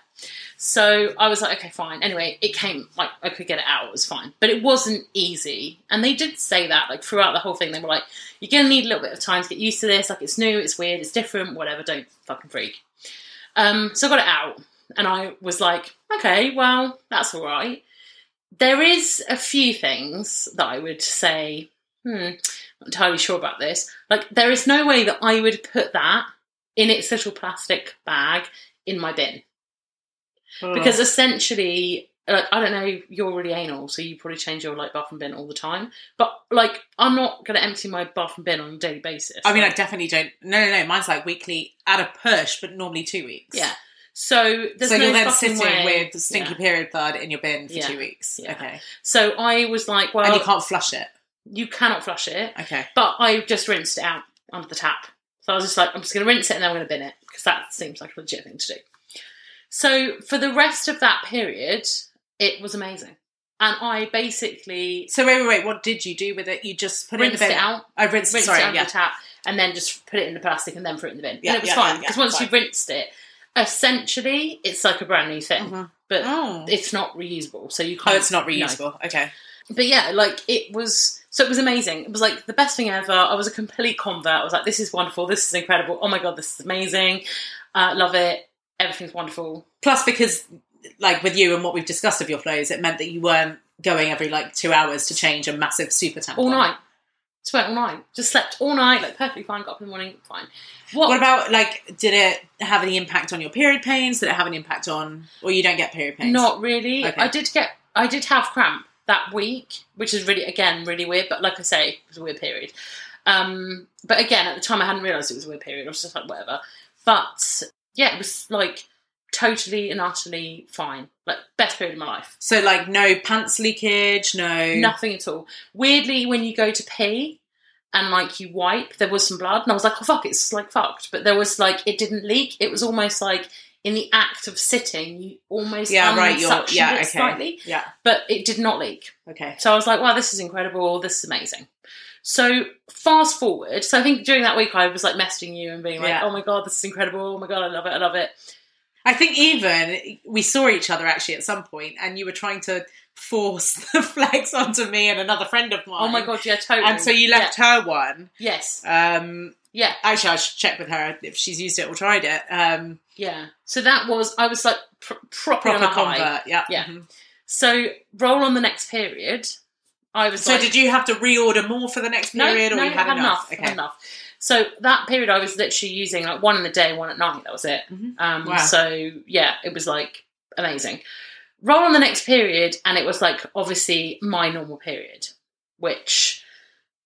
So I was like, okay, fine. Anyway, it came like I could get it out. It was fine, but it wasn't easy. And they did say that like throughout the whole thing. They were like, you're gonna need a little bit of time to get used to this. Like it's new, it's weird, it's different. Whatever. Don't fucking freak. Um, so I got it out, and I was like, okay, well, that's all right. There is a few things that I would say. Hmm, I'm not entirely sure about this. Like, there is no way that I would put that in its little plastic bag in my bin because essentially like I don't know, you're really anal, so you probably change your like bathroom bin all the time. But like, I'm not going to empty my bathroom bin on a daily basis. I mean, I definitely don't. No, no, no. Mine's like weekly at a push, but normally two weeks. yeah. So there's so no you're then fucking sitting way. with the stinky Yeah. period blood in your bin for Yeah. two weeks. Yeah. Okay. So I was like, well, and you can't flush it. you cannot flush it, Okay. but I just rinsed it out under the tap. So I was just like, I'm just going to rinse it and then I'm going to bin it because that seems like a legit thing to do. So for the rest of that period, it was amazing. And I basically So wait, wait, wait. What did you do with it? You just put it in the rinsed bin. it out, I rinsed. rinsed sorry, it under yeah. the tap, and then just put it in the plastic and then put it in the bin. Yeah, and it was yeah, fine because yeah, once fine. you've rinsed it, essentially it's like a brand new thing, Mhm. but Oh. it's not reusable. So you Oh, can't. Oh, it's not no. reusable. Okay. But yeah, like it was. So it was amazing. It was like the best thing ever. I was a complete convert. I was like, this is wonderful. This is incredible. Oh my god, this is amazing. Uh, love it. Everything's wonderful. Plus, because like with you and what we've discussed of your flows, it meant that you weren't going every like two hours to change a massive super tampon All night. Just went all night. Just slept all night. Like perfectly fine. Got up in the morning. Fine. What? What about like? Did it have any impact on your period pains? Did it have an impact on, or you don't get period pains? Not really. Okay. I did get, I did have cramp that week, which is really, again, really weird. But like I say, it was a weird period. Um, but again, at the time, I hadn't realised it was a weird period. I was just like, whatever. But yeah, it was like totally and utterly fine. Like best period of my life. So like no pants leakage, no. Nothing at all. Weirdly, when you go to pee and like you wipe, there was some blood, and I was like, oh fuck, it's like fucked. But there was like, it didn't leak. It was almost like in the act of sitting, you almost Yeah, right. You're yeah. Okay. slightly, Yeah. but it did not leak. Okay. So I was like, wow, this is incredible. This is amazing. So fast forward. So I think during that week, I was like messaging you and being like, Yeah. oh my god, this is incredible. Oh my god, I love it. I love it. I think even we saw each other actually at some point, and you were trying to force the flex onto me and another friend of mine. Oh my god, yeah, totally. And so you left her one. Yes. Um, Yeah. actually, I should check with her if she's used it or tried it. Um, Yeah. So that was I was like pr- proper on a high. convert. Yeah. Yeah. Mhm. So roll on the next period. I was So like, did you have to reorder more for the next period, no, or you had, had enough. Okay. had enough. So that period, I was literally using like one in the day, one at night. That was it. Mhm. Um, Wow. So yeah, it was like amazing. Roll on the next period, and it was like obviously my normal period, which.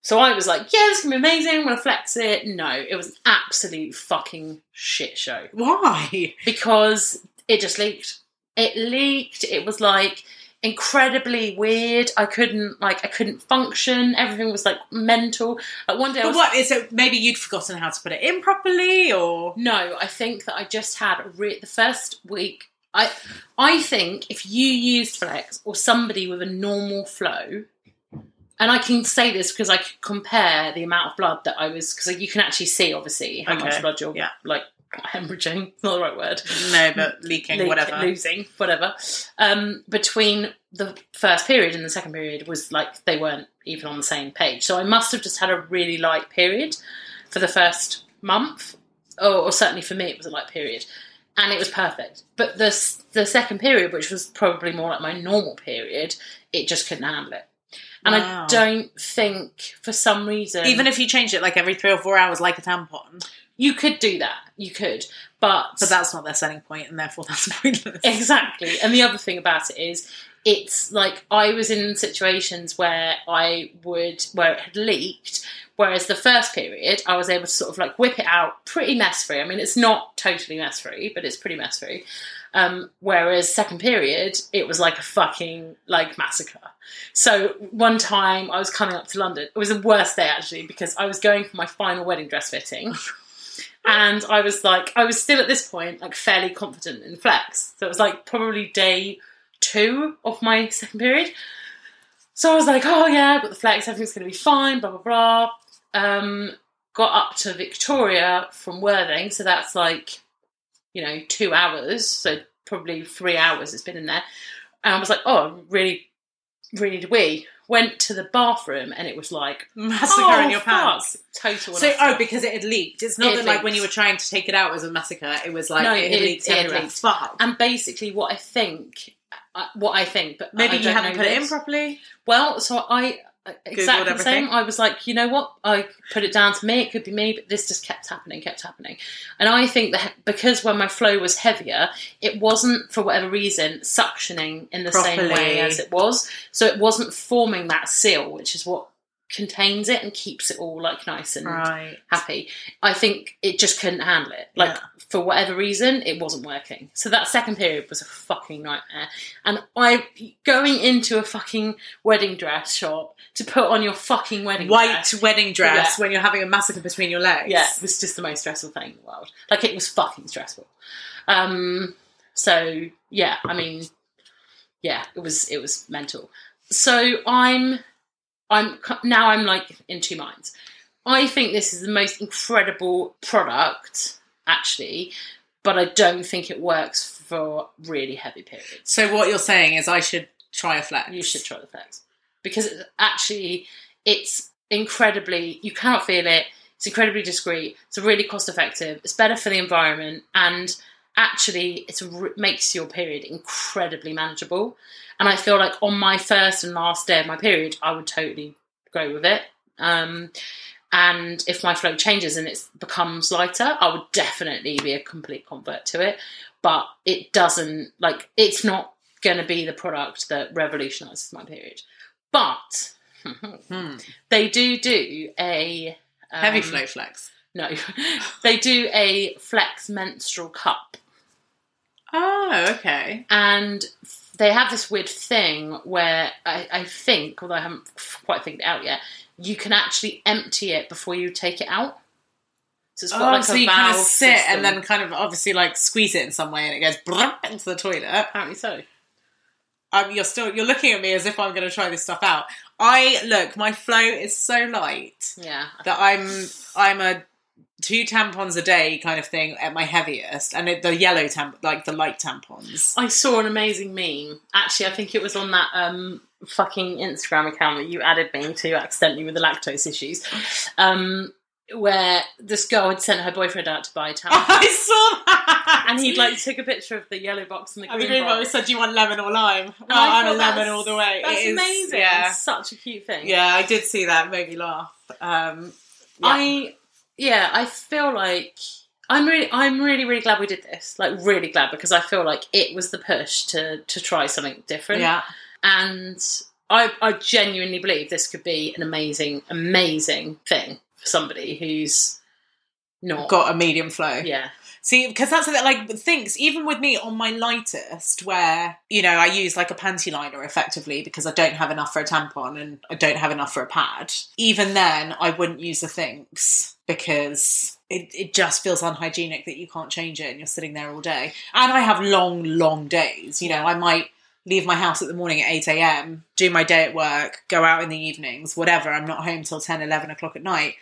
So I was like, yeah, this is gonna be amazing. I'm gonna flex it. No, it was an absolute fucking shit show Why? because it just leaked. It leaked. It was like incredibly weird. I couldn't like I couldn't function. Everything was like mental. Like one day I But was what is it? Maybe you'd forgotten how to put it in properly, or no, I think that I just had re- the first week. I I think if you used Flex or somebody with a normal flow, and I can say this because I could compare the amount of blood that I was because you can actually see obviously how Okay, much blood you're yeah. like hemorrhaging. Not the right word. no, but leaking, Leak- whatever. losing, whatever. Um, between the first period and the second period was like they weren't even on the same page. So I must have just had a really light period for the first month, or, or certainly for me, it was a light period, and it was perfect. But the the second period, which was probably more like my normal period, it just couldn't handle it. And Wow. I don't think for some reason Even if you change it like every three or four hours, like a tampon, you could do that, you could, but but that's not their selling point, and therefore that's pointless. Exactly. And the other thing about it is it's like I was in situations where I would where it had leaked, whereas the first period I was able to sort of like whip it out pretty mess free. I mean it's not totally mess free, but it's pretty mess free. Um, whereas second period, it was like a fucking like massacre. So one time I was coming up to London. It was the worst day actually because I was going for my final wedding dress fitting. And I was like, I was still at this point like fairly confident in flex. So it was like probably day two of my second period. So I was like, oh yeah, I've got the flex, everything's going to be fine, blah, blah, blah. Um, got up to Victoria from Worthing, so that's like, you know, two hours, so probably three hours it's been in there. And I was like, oh, really, really need a wee. Went to the bathroom and it was like, Massacre oh, in your fuck. pants. Total. So, oh, because it had leaked. It's not It that like when you were trying to take it out as a massacre. It was like No, it had it- leaked it leaked. Fuck. And basically, what I think, uh, what I think, but Maybe you haven't put it in properly. Well, so I Uh, exactly the same. I was like, you know what? I put it down to me. It could be me, but this just kept happening, kept happening. And I think that because when my flow was heavier, it wasn't for whatever reason suctioning in the same way as it was. So it wasn't forming that seal, which is what contains it and keeps it all like nice and Right. happy. I think it just couldn't handle it. Like Yeah. for whatever reason, it wasn't working. So that second period was a fucking nightmare. And I going into a fucking wedding dress shop to put on your fucking wedding White dress. wedding dress Yeah. when you're having a massacre between your legs. Yeah, it was just the most stressful thing in the world. Like it was fucking stressful. Um so yeah, I mean yeah, it was it was mental. So I'm I'm now I'm like in two minds. I think this is the most incredible product actually, but I don't think it works for really heavy periods. So what you're saying is I should try a flex. You should try the flex because it's actually it's incredibly you cannot feel it. It's incredibly discreet. It's really cost effective. It's better for the environment and actually it makes your period incredibly manageable. And I feel like on my first and last day of my period, I would totally go with it. Um, and if my flow changes and it becomes lighter, I would definitely be a complete convert to it. But it doesn't like it's not going to be the product that revolutionizes my period. But Hmm. they do do a um, Heavy flow flex. No, they do a flex menstrual cup, Oh, okay. and they have this weird thing where I, I think, although I haven't quite figured it out yet, you can actually empty it before you take it out. So it's got Oh, like so a you kind of sit system. and then kind of obviously like squeeze it in some way and it goes into the toilet. apparently so. Um, you're still you're looking at me as if I'm going to try this stuff out. I look, my flow is so light Yeah, that I'm I'm a two tampons a day kind of thing at my heaviest, and it, the yellow tamp like the light tampons. I saw an amazing meme. Actually, I think it was on that um, fucking Instagram account that you added me to accidentally with the lactose issues, um, where this girl had sent her boyfriend out to buy a tampon, I saw that, and he'd like took a picture of the yellow box and the And green, the green box. box said, "Do you want lemon or lime?" And I I'm a thought lemon that's- all the way. That's It is- amazing. Yeah, It's such a cute thing. yeah, I did see that. It made me laugh. Um, yeah. I yeah, I feel like I'm really I'm really really glad we did this. Like really glad because I feel like it was the push to to try something different. yeah. And I I genuinely believe this could be an amazing amazing thing for somebody who's not got a medium flow. yeah. See, because that's the- like Thinx Even with me on my lightest, where you know I use like a panty liner effectively because I don't have enough for a tampon and I don't have enough for a pad. Even then, I wouldn't use the Thinx because it, it just feels unhygienic that you can't change it and you're sitting there all day. And I have long, long days. You know, I might leave my house at the morning at 8 a.m., do my day at work, go out in the evenings, whatever. I'm not home till 10, 11 o'clock at night.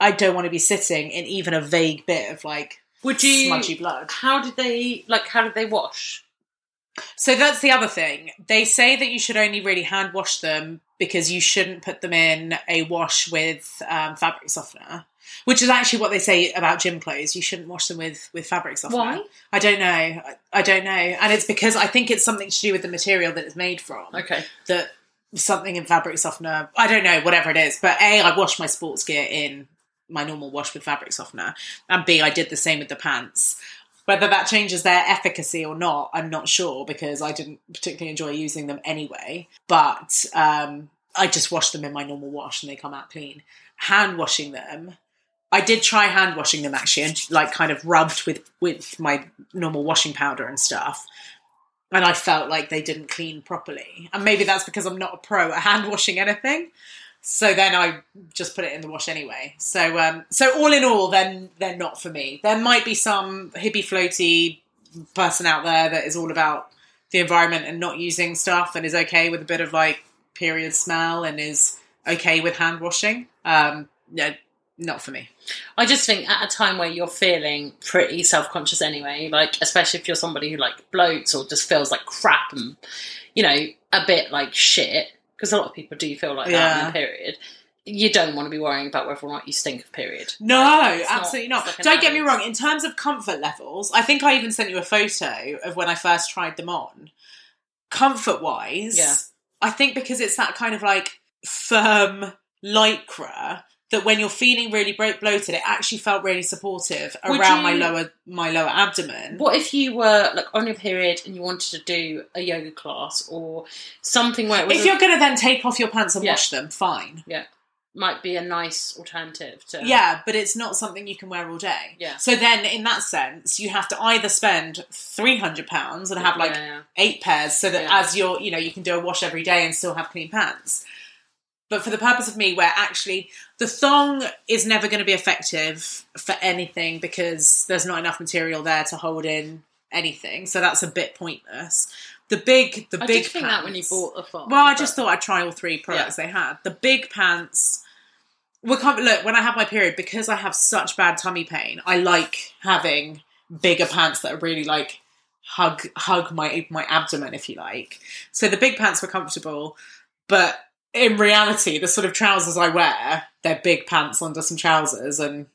I don't want to be sitting in even a vague bit of like Would you smudgy blood. how did they like how did they wash? So that's the other thing. They say that you should only really hand wash them because you shouldn't put them in a wash with um, fabric softener, which is actually what they say about gym clothes. You shouldn't wash them with with fabric softener. Why? I don't know. I, I don't know, and it's because I think it's something to do with the material that it's made from. Okay. That something in fabric softener. I don't know, whatever it is. But a, I wash my sports gear in my normal wash with fabric softener, and b, I did the same with the pants. Whether that changes their efficacy or not, I'm not sure because I didn't particularly enjoy using them anyway. But um, I just wash them in my normal wash and they come out clean. Hand washing them, I did try hand washing them actually, and like kind of rubbed with with my normal washing powder and stuff. And I felt like they didn't clean properly, and maybe that's because I'm not a pro at hand washing anything. So then I just put it in the wash anyway. So um, so all in all, then they're not for me. There might be some hippie floaty person out there that is all about the environment and not using stuff and is okay with a bit of like period smell and is okay with hand washing. Um, no, not for me. I just think at a time where you're feeling pretty self conscious anyway, like especially if you're somebody who like bloats or just feels like crap and you know a bit like shit, because a lot of people do feel like that in a period. You don't want to be worrying about whether or not you stink of period. No, It's absolutely not. an Don't get me wrong. In terms of comfort levels, I think I even sent you a photo of when I first tried them on. Comfort wise, Yeah. I think because it's that kind of like firm lycra that when you're feeling really bloated, it actually felt really supportive Would around my you- lower my lower abdomen. What if you were like on your period and you wanted to do a yoga class or something where it was If a- you're going to then take off your pants and Yeah. wash them, fine. Yeah might be a nice alternative to Yeah, but it's not something you can wear all day. Yeah. So then, in that sense, you have to either spend three hundred pounds and have like Yeah, yeah. eight pairs, so that Yeah. as you're, you know, you can do a wash every day and still have clean pants. But for the purpose of me, where actually the thong is never going to be effective for anything because there's not enough material there to hold in anything, so that's a bit pointless. The big, the I big did think that when you pants- bought the phone. well, I just thought I'd try all three products they had. The big pants. We can't look when I have my period because I have such bad tummy pain. I like having bigger pants that are really like hug hug my my abdomen, if you like. So the big pants were comfortable, but in reality, the sort of trousers I wear, they're big pants under some trousers and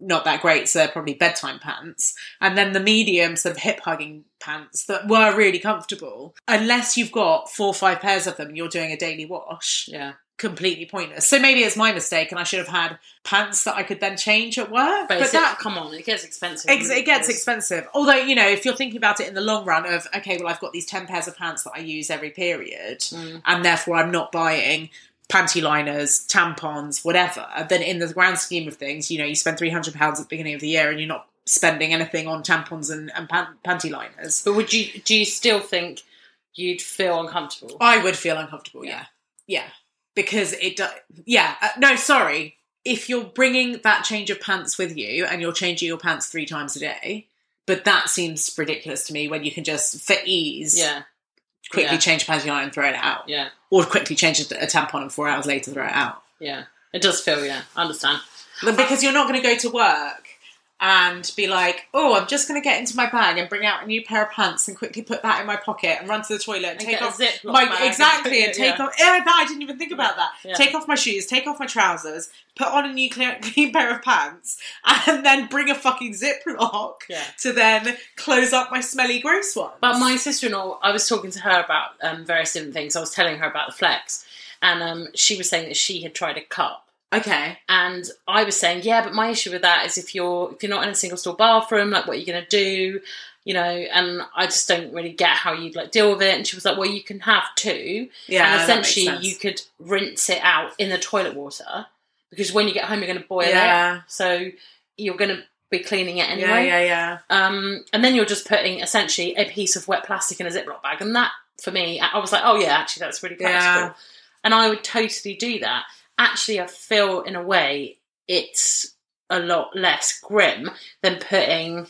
not that great, so they're probably bedtime pants. And then the medium sort of hip hugging pants that were really comfortable. Unless you've got four or five pairs of them, you're doing a daily wash. yeah. Completely pointless. So maybe it's my mistake, and I should have had pants that I could then change at work. But, that come on, it gets expensive. Ex- it gets expensive. Although, you know, if you're thinking about it in the long run of, okay, well, I've got these 10 pairs of pants that I use every period, Mm. and therefore I'm not buying panty liners, tampons, whatever, then in the grand scheme of things, you know, you spend £300 at the beginning of the year and you're not spending anything on tampons and, and pan- panty liners. But would you? Do you still think you'd feel uncomfortable? I would feel uncomfortable, yeah. Yeah. Because it does, yeah. Uh, no, sorry. If you're bringing that change of pants with you and you're changing your pants three times a day, but that seems ridiculous to me when you can just, for ease, Yeah, quickly Yeah. change a panty line and throw it out. yeah, Or quickly change a, a tampon and four hours later throw it out. yeah. It does feel. Yeah, I understand. But because you're not going to go to work and be like, oh, I'm just going to get into my bag and bring out a new pair of pants and quickly put that in my pocket and run to the toilet and, And take off my bag exactly and take yeah. off. Yeah, I didn't even think about that. Yeah. Take off my shoes, take off my trousers, put on a new clean, clean pair of pants, and then bring a fucking Ziploc Yeah. to then close up my smelly gross one. But my sister-in-law, I was talking to her about um, various different things. I was telling her about the flex, and um, she was saying that she had tried a cup. Okay, And I was saying, yeah, but my issue with that is if you're if you're not in a single stall bathroom, like what are you going to do? You know, and I just don't really get how you'd like deal with it. And she was like, well, you can have two, yeah, and essentially you could rinse it out in the toilet water because when you get home, you're going to boil yeah, it, so you're going to be cleaning it anyway. yeah, yeah. Um, and then you're just putting essentially a piece of wet plastic in a Ziploc bag. And that, for me, I I was like, oh yeah, actually, that's really practical. Yeah. And I would totally do that. Actually, I feel in a way it's a lot less grim than putting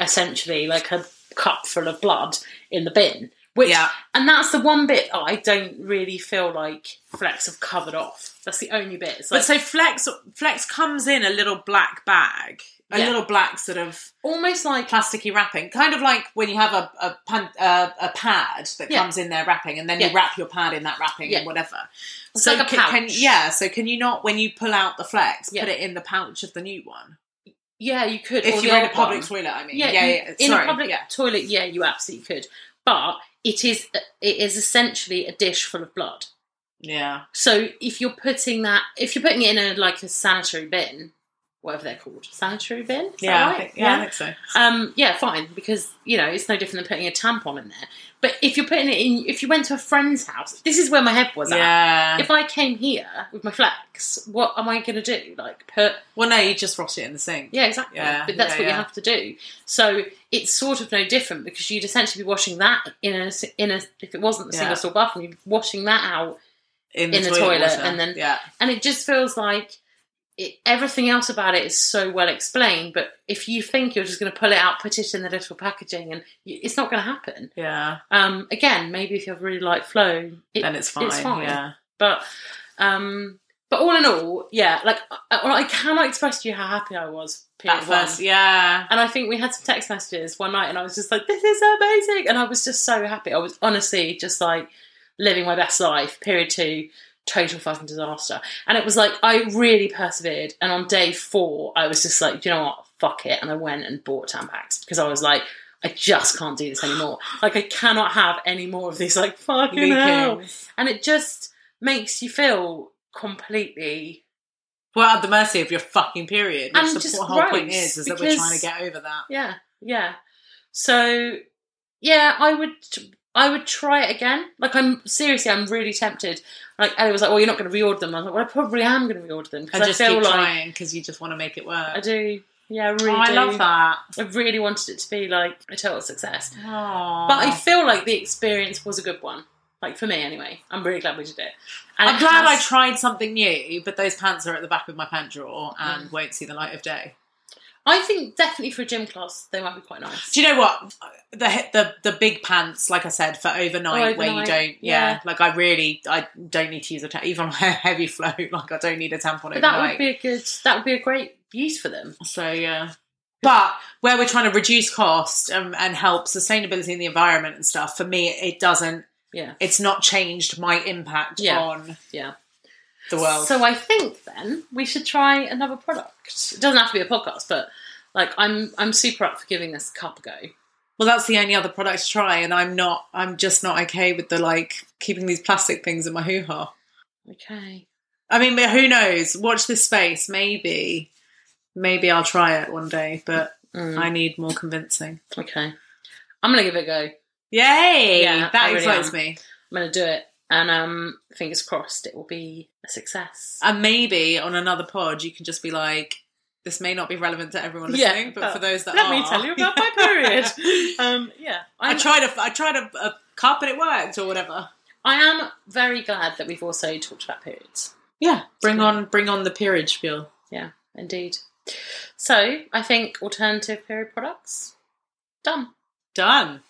essentially like a cup full of blood in the bin. Which, Yeah. and that's the one bit I don't really feel like Flex have covered off. That's the only bit. Like, But so Flex Flex comes in a little black bag. A Yeah. little black sort of almost like plasticky wrapping, kind of like when you have a a, pan, uh, a pad that Yeah. comes in there wrapping, and then Yeah. you wrap your pad in that wrapping and whatever. It's so like a can, can- yeah, so can you not when you pull out the flex, put it in the pouch of the new one? yeah, you could. If you're in a public one. toilet, I mean, Yeah, yeah, you- yeah. in Sorry, a public toilet, yeah, you absolutely could. But it is it is essentially a dish full of blood. yeah. So if you're putting that, if you're putting it in a like a sanitary bin, whatever they're called, sanitary bin, Yeah, I think, yeah, I think so. Um, yeah, fine, because you know it's no different than putting a tampon in there. But if you're putting it in, if you went to a friend's house, this is where my head was at. Yeah. If I came here with my flex, what am I going to do? Like put well, no, you just rot it in the sink. yeah, exactly. Yeah, but that's yeah, what you have to do. So it's sort of no different because you'd essentially be washing that in a in a if it wasn't the Yeah. single stall bathroom, you'd be washing that out, in in the toilet, water. and then- yeah, and it just feels like. It, everything else about it is so well explained, but if you think you're just going to pull it out, put it in the little packaging, and you, it's not going to happen. yeah, Um, again, maybe if you have really light flow, it, then it's fine. it's fine. Yeah, But um, but all in all, yeah, like I, I cannot express to you how happy I was. that period one. yeah, And I think we had some text messages one night, and I was just like, "This is amazing!" And I was just so happy. I was honestly just like living my best life. Period two, total fucking disaster. And it was like I really persevered. And on day four, I was just like, you know what? Fuck it!" And I went and bought Tampax because I was like. I just can't do this anymore. Like I cannot have any more of these. Like fucking hell, and it just makes you feel completely Well, at the mercy of your fucking period, which And the just whole point gross, is, is that we're trying to get over that. Yeah, yeah. So, yeah, I would, I would try it again. Like, I'm seriously, I'm really tempted. Like Ellie was like, "Well, you're not going to reorder them." I was like, "Well, I probably am going to reorder them because I just feel like trying because you just want to make it work. I do. Yeah, I really oh, I do. love that. I really wanted it to be like a total success, Aww. but I feel like the experience was a good one. Like for me, anyway. I'm really glad we did it. And I'm it glad I tried something new, but those pants are at the back of my pant drawer and Mm. won't see the light of day. I think definitely for a gym class, they might be quite nice. Do you know what the the the big pants, like I said, for overnight, Oh, where you don't, yeah, yeah. like I really, I don't need to use a tampon, even on a heavy flow. Like I don't need a tampon But that would be a good. That would be a great use for them. So yeah, but where we're trying to reduce cost and, and help sustainability in the environment and stuff, for me, it doesn't. Yeah. It's not changed my impact Yeah. on Yeah. The world. So I think then we should try another product. It doesn't have to be a podcast, but like I'm I'm super up for giving this a cup a go. well, that's the only other product to try, and I'm not. I'm just not okay with the like keeping these plastic things in my hoo ha. Okay. I mean, but who knows? Watch this space. Maybe, maybe I'll try it one day, but Mm, I need more convincing. okay. I'm gonna give it a go. Yay! Yeah, that really excites am. me. I'm gonna do it, and um, fingers crossed it will be a success. And maybe on another pod, you can just be like, "This may not be relevant to everyone Yeah, listening, but but for those that Let are, me tell you about my period. um, yeah, I I'm, tried a, I tried a, a cup and it worked, or whatever. I am very glad that we've also talked about periods. Yeah, bring good. on, bring on the period spiel. Yeah, indeed. So I think alternative period products done. Done.